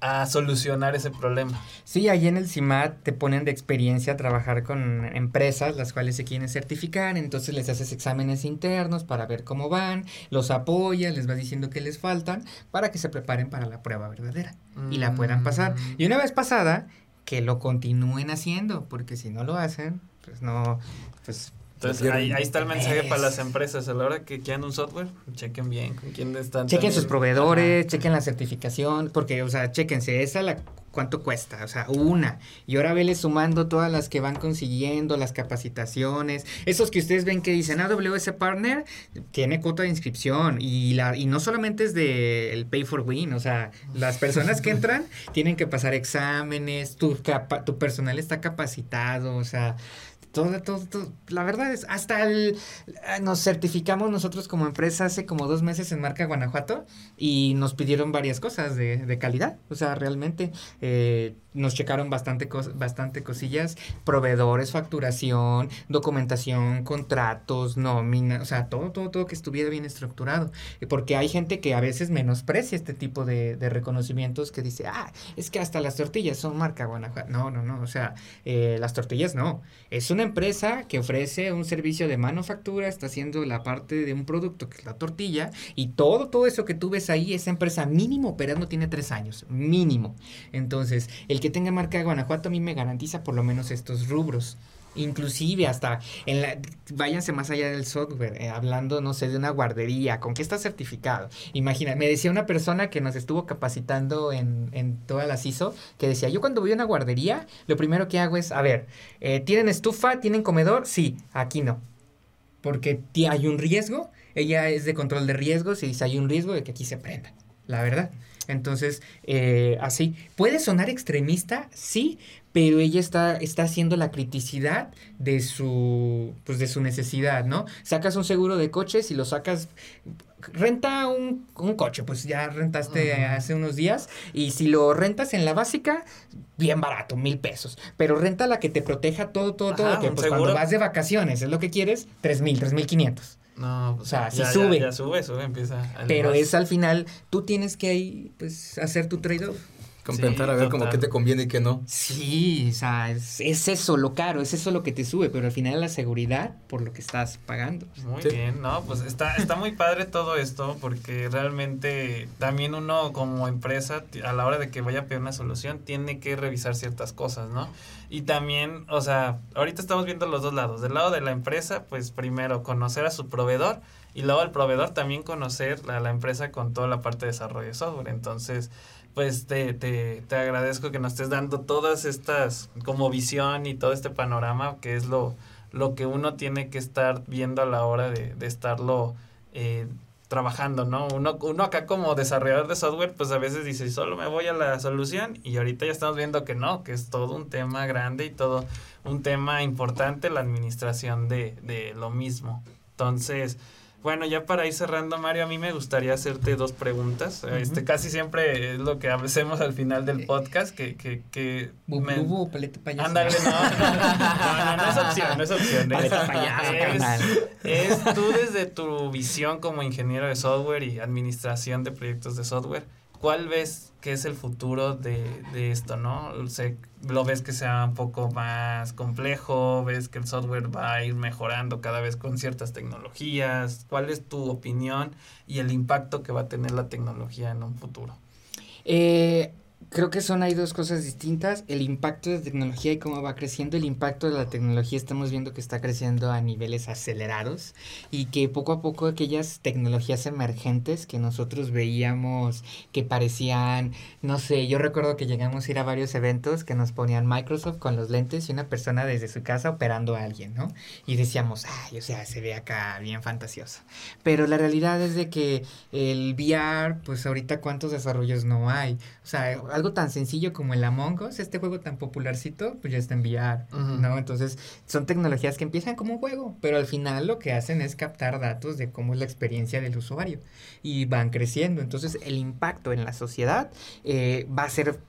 a solucionar ese problema. Sí, ahí en el CIMAT te ponen de experiencia a trabajar con empresas las cuales se quieren certificar, entonces les haces exámenes internos para ver cómo van, los apoyas, les vas diciendo que les faltan para que se preparen para la prueba verdadera y la puedan pasar. Mm. Y una vez pasada, que lo continúen haciendo, porque si no lo hacen, pues no, pues entonces ahí, está el mensaje para las empresas. A la hora que quieran un software, chequen bien con quién están. Chequen sus proveedores, chequen la certificación, porque, o sea, chequense, esa la cuánto cuesta, o sea, una. Y ahora vele sumando todas las que van consiguiendo, las capacitaciones, esos que ustedes ven que dicen AWS Partner, tiene cuota de inscripción y la y no solamente es de el Pay for Win, o sea, las personas que entran tienen que pasar exámenes, tu, tu personal está capacitado, o sea, todo, todo, todo, la verdad es, hasta el, eh, nos certificamos nosotros como empresa hace como dos meses en Marca Guanajuato y nos pidieron varias cosas de, de calidad, o sea, realmente eh, nos checaron bastante, bastante cosillas, proveedores, facturación, documentación, contratos, nómina, o sea, todo, todo, todo que estuviera bien estructurado, porque hay gente que a veces menosprecia este tipo de, de reconocimientos que dice, ah, es que hasta las tortillas son Marca Guanajuato, no, no, no, o sea, eh, las tortillas no, es una empresa que ofrece un servicio de manufactura, está haciendo la parte de un producto que es la tortilla y todo, todo eso que tú ves ahí, esa empresa mínimo operando tiene tres años, mínimo. Entonces, el que tenga marca de Guanajuato a mí me garantiza por lo menos estos rubros. Inclusive hasta en la váyanse más allá del software eh, hablando no sé de una guardería con qué está certificado. Imagina me decía una persona que nos estuvo capacitando en, en todas las ISO que decía yo cuando voy a una guardería lo primero que hago es a ver eh, tienen estufa tienen comedor sí aquí no. Porque hay un riesgo ella es de control de riesgos y dice hay un riesgo de que aquí se prenda la verdad entonces, eh, así, puede sonar extremista, sí, pero ella está, está haciendo la criticidad de su, pues de su necesidad, ¿no? Sacas un seguro de coches y lo sacas, renta un, un coche, pues ya rentaste hace unos días, y si lo rentas en la básica, bien barato, mil pesos, pero renta la que te proteja todo, todo, todo, que pues cuando vas de vacaciones, es lo que quieres, tres mil, tres mil quinientos. No, o sea, si sube. Ya, sube, sube, empieza. Pero es al final, tú tienes que ahí, pues, hacer tu trade-off. Compensar a ver como qué te conviene y qué no. Sí, o sea, es, eso lo caro, es eso lo que te sube, pero al final la seguridad por lo que estás pagando. Muy bien, no, pues está, está muy padre todo esto porque realmente también uno como empresa a la hora de que vaya a pedir una solución tiene que revisar ciertas cosas, ¿no? Y también, o sea, ahorita estamos viendo los dos lados. Del lado de la empresa, pues primero conocer a su proveedor y luego al proveedor también conocer a la empresa con toda la parte de desarrollo de software. Entonces, pues te, te, te agradezco que nos estés dando todas estas como visión y todo este panorama que es lo, lo que uno tiene que estar viendo a la hora de, de estarlo eh, trabajando, ¿no? Uno, uno acá como desarrollador de software, pues a veces dice, solo me voy a la solución y ahorita ya estamos viendo que no, que es todo un tema grande y todo un tema importante la administración de, de lo mismo. Entonces, bueno, ya para ir cerrando, Mario, a mí me gustaría hacerte dos preguntas. Este casi siempre es lo que hacemos al final del podcast, que... que, que me... paleta payaso. Ándale, no, no, no, no, es opción, no es opción. Paleta payaso, es, es tú desde tu visión como ingeniero de software y administración de proyectos de software, ¿cuál ves que es el futuro de, de esto, no? Se, ¿Lo ves que sea un poco más complejo? ¿Ves que el software va a ir mejorando cada vez con ciertas tecnologías? ¿Cuál es tu opinión y el impacto que va a tener la tecnología en un futuro? Eh, Creo que son hay dos cosas distintas, el impacto de tecnología y cómo va creciendo. El impacto de la tecnología estamos viendo que está creciendo a niveles acelerados y que poco a poco aquellas tecnologías emergentes que nosotros veíamos que parecían, no sé, yo recuerdo que llegamos a ir a varios eventos que nos ponían Microsoft con los lentes y una persona desde su casa operando a alguien, ¿no? Y decíamos, ay, o sea, se ve acá bien fantasioso. Pero la realidad es de que el VR, pues ahorita cuántos desarrollos no hay. O sea, algo tan sencillo como el Among Us, este juego tan popularcito, pues ya está en VR, ¿no? Entonces, son tecnologías que empiezan como un juego, pero al final lo que hacen es captar datos de cómo es la experiencia del usuario y van creciendo. Entonces, el impacto en la sociedad eh, va a ser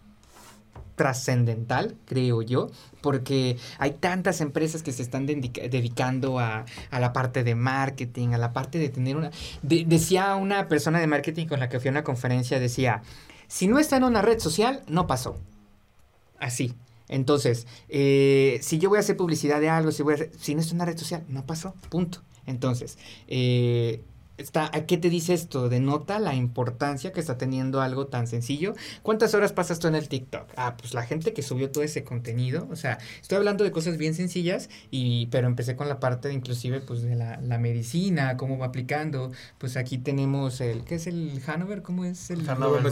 trascendental, creo yo, porque hay tantas empresas que se están dedicando a, a, la parte de marketing, a la parte de tener una... decía una persona de marketing con la que fui a una conferencia, decía, si no está en una red social, no pasó. Así. Entonces, eh, si yo voy a hacer publicidad de algo, si, voy a si no está en una red social, no pasó. Punto. Entonces, eh, Está, ¿A qué te dice esto? Denota la importancia que está teniendo algo tan sencillo. ¿Cuántas horas pasas tú en el TikTok? Ah, pues la gente que subió todo ese contenido. O sea, estoy hablando de cosas bien sencillas, y, pero empecé con la parte de, inclusive pues de la, la, medicina, cómo va aplicando. Pues aquí tenemos el, ¿qué es el Hanover? ¿Cómo es el Hanover?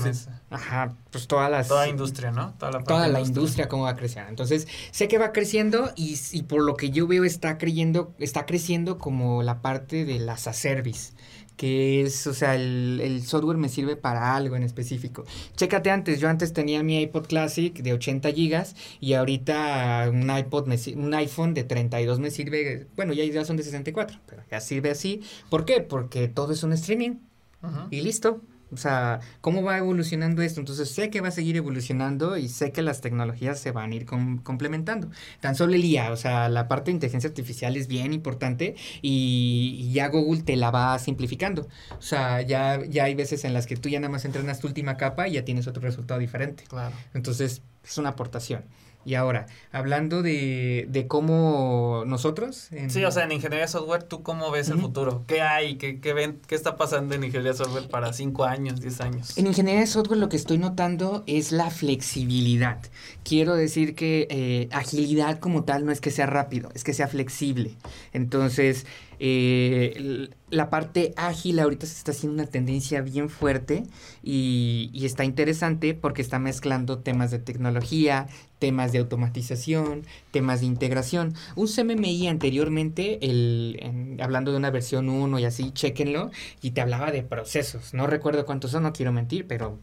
Ajá, pues todas las... Toda industria, ¿no? Toda la, toda la industria. cómo va creciendo. Entonces, sé que va creciendo y, y por lo que yo veo está creyendo, está creciendo como la parte de las a service que es, o sea, el, el, software me sirve para algo en específico. Chécate antes, yo antes tenía mi iPod Classic de 80 gigas y ahorita un iPod, me, un iPhone de 32 me sirve, bueno, ya, ya son de 64, pero ya sirve así. ¿Por qué? Porque todo es un streaming y listo. O sea, ¿cómo va evolucionando esto? Entonces sé que va a seguir evolucionando y sé que las tecnologías se van a ir complementando. Tan solo el IA, o sea, la parte de inteligencia artificial es bien importante y, ya Google te la va simplificando. O sea, ya, ya hay veces en las que tú ya nada más entrenas tu última capa y ya tienes otro resultado diferente. Claro. Entonces, es una aportación. Y ahora, hablando de, de cómo nosotros... Sí, o sea, en ingeniería de software, ¿tú cómo ves el futuro? ¿Qué hay? ¿Qué, qué, ven, ¿Qué está pasando en ingeniería de software para 5 años, 10 años? En ingeniería de software lo que estoy notando es la flexibilidad. Quiero decir que eh, agilidad como tal no es que sea rápido, es que sea flexible. Entonces, eh, la parte ágil ahorita se está haciendo una tendencia bien fuerte y, está interesante porque está mezclando temas de tecnología, temas de automatización, temas de integración. Un CMMI anteriormente, el, hablando de una versión 1 y así, chequenlo, y te hablaba de procesos. No recuerdo cuántos son, no quiero mentir, pero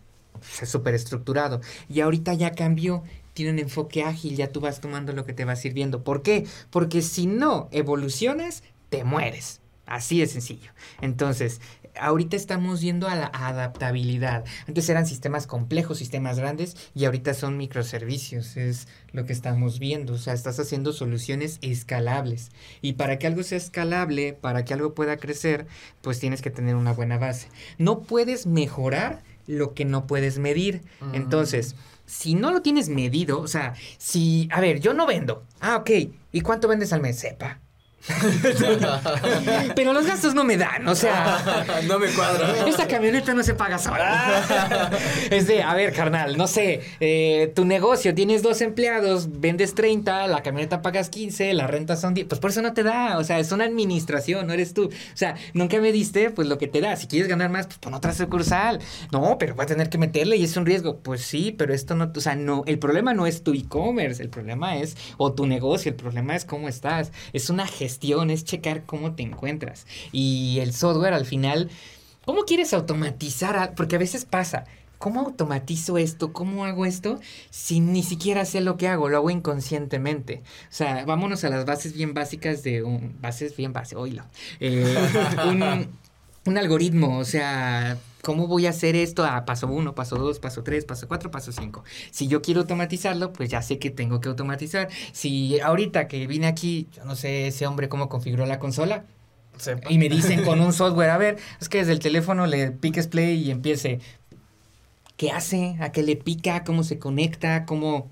es súper estructurado. Y ahorita ya cambió tiene un enfoque ágil, ya tú vas tomando lo que te va sirviendo. ¿Por qué? Porque si no evolucionas, te mueres. Así de sencillo. Entonces, ahorita estamos yendo a la adaptabilidad. Antes eran sistemas complejos, sistemas grandes, y ahorita son microservicios, es lo que estamos viendo. O sea, estás haciendo soluciones escalables. Y para que algo sea escalable, para que algo pueda crecer, pues tienes que tener una buena base. No puedes mejorar lo que no puedes medir. Entonces, si no lo tienes medido, o sea, si, a ver, yo no vendo. Ah, ok. ¿Y cuánto vendes al mes? Sepa. Pero los gastos no me dan, o sea. no me cuadra. Esta camioneta no se paga sola. es de, a ver, carnal, no sé, eh, tu negocio, tienes dos empleados, vendes 30, la camioneta pagas 15, la renta son 10. Pues por eso no te da, o sea, es una administración, no eres tú. O sea, nunca me diste, pues lo que te da. Si quieres ganar más, pues pon otra sucursal. No, pero voy a tener que meterle y es un riesgo. Pues sí, pero esto no, o sea, no, el problema no es tu e-commerce, el problema es, o tu negocio, el problema es cómo estás. Es una gestión es checar cómo te encuentras. Y el software al final, ¿cómo quieres automatizar? Porque a veces pasa. ¿Cómo automatizo esto? ¿Cómo hago esto? Si ni siquiera sé lo que hago, lo hago inconscientemente. O sea, vámonos a las bases bien básicas de un... Bases bien básicas, oílo. Eh, un, un algoritmo, o sea, ¿Cómo voy a hacer esto a paso 1, paso 2, paso 3, paso 4, paso 5? Si yo quiero automatizarlo, pues ya sé que tengo que automatizar. Si ahorita que vine aquí, yo no sé ese hombre cómo configuró la consola, y me dicen con un software, a ver, es que desde el teléfono le piques play y empiece. ¿Qué hace? ¿A qué le pica? ¿Cómo se conecta? ¿Cómo?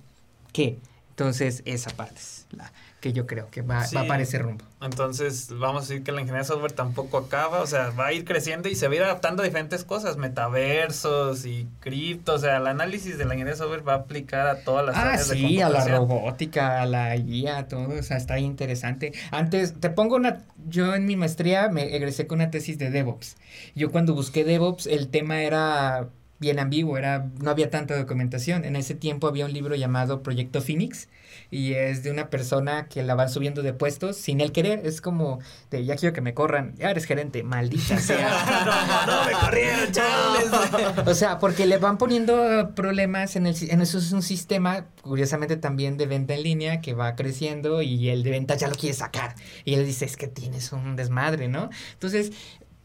¿Qué? Entonces, esa parte es la, que yo creo que va, va para ese rumbo. Entonces, vamos a decir que la ingeniería de software tampoco acaba, o sea, va a ir creciendo y se va a ir adaptando a diferentes cosas, metaversos y cripto, o sea, el análisis de la ingeniería de software va a aplicar a todas las ah, áreas sí, a la robótica, a la guía, todo, o sea, está interesante. Antes, te pongo una, yo en mi maestría me egresé con una tesis de DevOps. Yo cuando busqué DevOps, el tema era bien ambiguo, era, no había tanta documentación. En ese tiempo había un libro llamado Proyecto Phoenix y es de una persona que la van subiendo de puestos sin él querer. Es como de ya quiero que me corran, ya eres gerente, maldita sea. no, me corrieron, chavales. o sea, porque le van poniendo problemas en el en eso es un sistema, curiosamente también de venta en línea que va creciendo y el de venta ya lo quiere sacar. Y él dice, es que tienes un desmadre, ¿no? Entonces,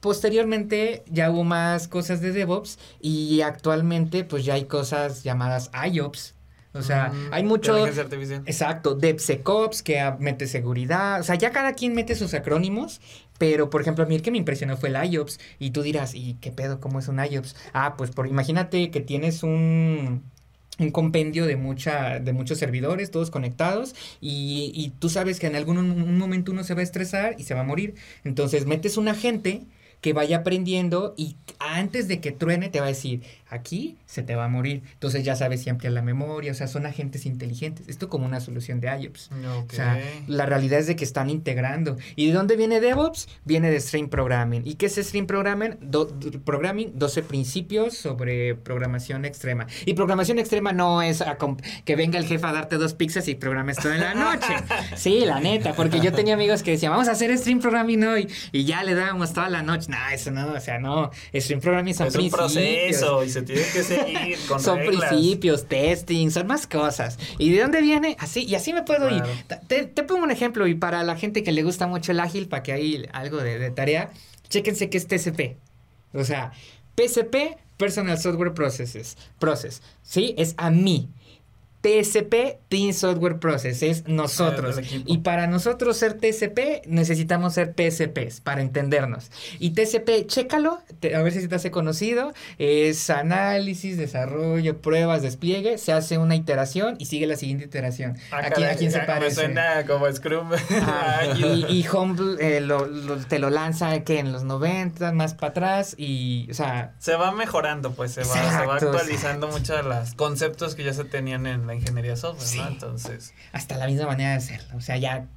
Posteriormente ya hubo más cosas de DevOps y actualmente pues ya hay cosas llamadas IOPS. O sea, mm, hay mucho... Exacto, DevSecOps que mete seguridad. O sea, ya cada quien mete sus acrónimos, pero por ejemplo a mí el que me impresionó fue el IOPS. Y tú dirás, ¿y qué pedo? ¿Cómo es un IOPS? Ah, pues por, imagínate que tienes un un compendio de mucha de muchos servidores todos conectados y, y tú sabes que en algún un momento uno se va a estresar y se va a morir entonces metes un agente que vaya aprendiendo y antes de que truene te va a decir, aquí se te va a morir. Entonces ya sabes si ampliar la memoria, o sea, son agentes inteligentes. Esto como una solución de IOPS. O sea, la realidad es de que están integrando. ¿Y de dónde viene DevOps? Viene de Stream Programming. ¿Y qué es Stream Programming? programming, 12 principios sobre programación extrema. Y programación extrema no es que venga el jefe a darte dos pizzas y programes todo en la noche. sí, la neta, porque yo tenía amigos que decían, vamos a hacer Stream Programming hoy, y ya le dábamos toda la noche no, eso no, o sea, no. Stream programming son es un proceso y se tiene que seguir con Son principios, testing, son más cosas. ¿Y de dónde viene? Así, y así me puedo ir. Te, pongo un ejemplo y para la gente que le gusta mucho el ágil, para que hay algo de, de tarea, chéquense que es TCP. O sea, PCP, Personal Software Processes, Process, ¿sí? Es a mí. TSP, Team Software Process, es nosotros. Y para nosotros ser TSP, necesitamos ser PSPs para entendernos. Y TSP, chécalo, a ver si te hace conocido. Es análisis, desarrollo, pruebas, despliegue. Se hace una iteración y sigue la siguiente iteración. ¿A, quién, se parece? Me suena como Scrum. y, y Humble eh, te lo lanza que en los 90, más para atrás. Y, o sea. Se va mejorando, pues se va, se va actualizando muchos de los conceptos que ya se tenían en la ingeniería software, ¿no? Entonces. Hasta la misma manera de hacerlo. O sea, ya.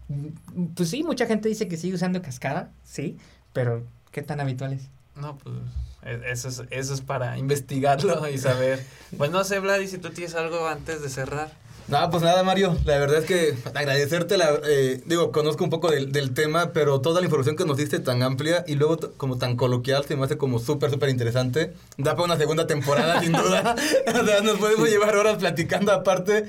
Pues sí, mucha gente dice que sigue usando cascada, sí, pero ¿qué tan habitual es? No, pues. E, eso es, eso es para investigarlo y saber. Pues no sé, Vlad, si tú tienes algo antes de cerrar. No, pues nada, Mario. La verdad es que agradecerte, la, eh, digo, conozco un poco del, del, tema, pero toda la información que nos diste tan amplia y luego como tan coloquial se me hace como súper, súper interesante. Da para una segunda temporada, sin duda. o sea, nos podemos llevar horas platicando aparte.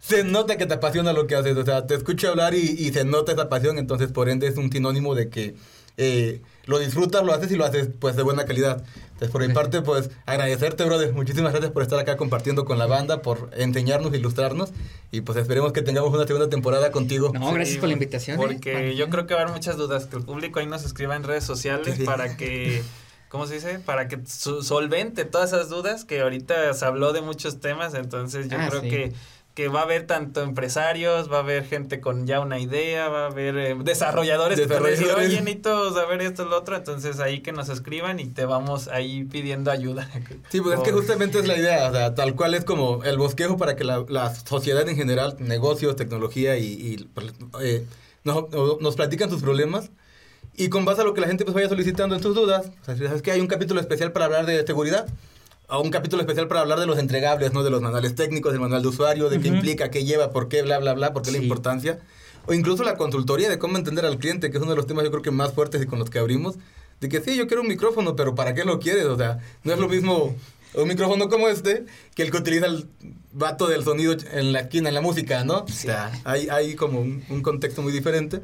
Se nota que te apasiona lo que haces, o sea, te escucho hablar y, y se nota esa pasión, entonces por ende es un sinónimo de que eh, lo disfrutas, lo haces y lo haces pues de buena calidad. Entonces, por mi parte, pues agradecerte, brother. Muchísimas gracias por estar acá compartiendo con la banda, por enseñarnos, ilustrarnos. Y pues esperemos que tengamos una segunda temporada contigo. No, gracias por la invitación. ¿eh? Porque yo creo que va a haber muchas dudas. Que el público ahí nos escriba en redes sociales para que. ¿Cómo se dice? Para que solvente todas esas dudas que ahorita se habló de muchos temas. Entonces, yo ah, creo que que va a haber tanto empresarios, va a haber gente con ya una idea, va a haber eh, desarrolladores, que van a decir, oye, necesito saber esto, lo otro, entonces ahí que nos escriban y te vamos ahí pidiendo ayuda. Sí, pues es que justamente es la idea, o sea, tal cual es como el bosquejo para que la, la sociedad en general, negocios, tecnología y, pues, eh, nos, nos platican sus problemas y con base a lo que la gente pues vaya solicitando en sus dudas, o sea, sabes que hay un capítulo especial para hablar de seguridad, a un capítulo especial para hablar de los entregables, ¿no? De los manuales técnicos, del manual de usuario, de qué implica, qué lleva, por qué, bla, bla, bla, por qué la importancia. O incluso la consultoría de cómo entender al cliente, que es uno de los temas yo creo que más fuertes y con los que abrimos. De que sí, yo quiero un micrófono, pero ¿para qué lo quieres? O sea, no es lo mismo un micrófono como este que el que utiliza el vato del sonido en la esquina, en la música, ¿no? O sea, hay, hay como un contexto muy diferente.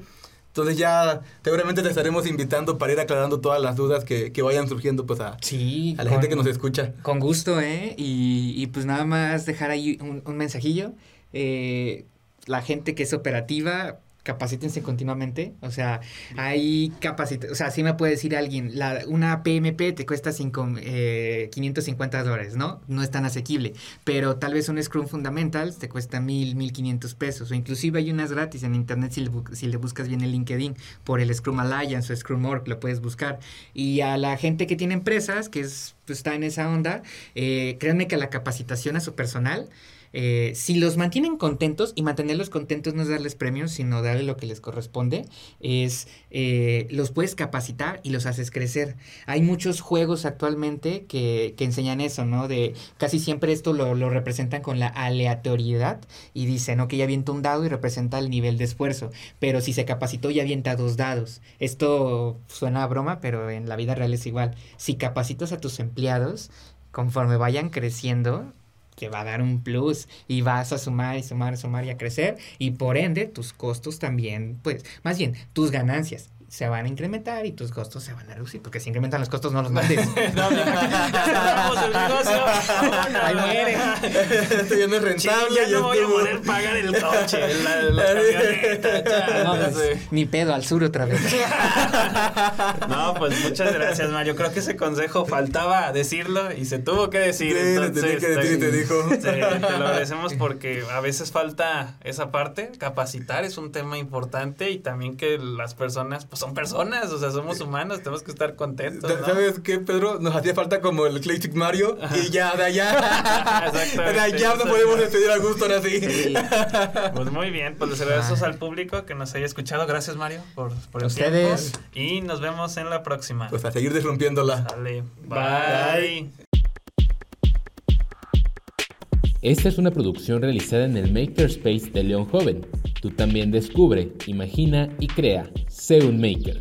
Entonces ya seguramente te estaremos invitando para ir aclarando todas las dudas que, vayan surgiendo pues a, a la gente que nos escucha. Con gusto, ¿eh? Y, pues nada más dejar ahí un, un mensajillo. Eh, la gente que es operativa, capacítense continuamente. O sea, hay capacitación. O sea, sí me puede decir alguien, la, una PMP te cuesta cinco, eh, 550 dólares, ¿no? No es tan asequible. Pero tal vez un Scrum Fundamentals te cuesta mil, mil quinientos pesos. O inclusive hay unas gratis en internet si le, si le buscas bien el LinkedIn por el Scrum Alliance o Scrum Org, lo puedes buscar. Y a la gente que tiene empresas, que es, pues, está en esa onda, eh, créanme que la capacitación a su personal eh, si los mantienen contentos, y mantenerlos contentos no es darles premios, sino darle lo que les corresponde, es eh, los puedes capacitar y los haces crecer. Hay muchos juegos actualmente que, que enseñan eso, ¿no? De casi siempre esto lo, lo, representan con la aleatoriedad y dicen, ok, ya avienta un dado y representa el nivel de esfuerzo, pero si se capacitó ya avienta dos dados. Esto suena a broma, pero en la vida real es igual. Si capacitas a tus empleados, conforme vayan creciendo, que va a dar un plus y vas a sumar y sumar y sumar y a crecer y por ende tus costos también, pues, más bien tus ganancias se van a incrementar y tus costos se van a reducir, porque si incrementan los costos no los mandes. no, el negocio. Ahí muere. Esto ya no es rentable. ya no voy a poder pagar el coche, la, la camioneta. no, pues, Ni pedo, al sur otra vez. no, pues muchas gracias, Mario. Creo que ese consejo faltaba decirlo y se tuvo que decir. Sí, entonces, que decir te dijo. te lo agradecemos porque a veces falta esa parte. Capacitar es un tema importante y también que las personas pues, son personas, o sea, somos humanos, tenemos que estar contentos. ¿no? ¿Sabes qué, Pedro? Nos hacía falta como el Classic Mario y ya de allá. de allá no podemos despedir a gusto ahora sí. Pues muy bien, pues les agradecemos al público que nos haya escuchado. Gracias, Mario, por, por el Ustedes. tiempo. Y nos vemos en la próxima. Pues a seguir desrompiéndola. Dale. Bye. Esta es una producción realizada en el Makerspace de León Joven. Tú también descubre, imagina y crea. Sé un maker.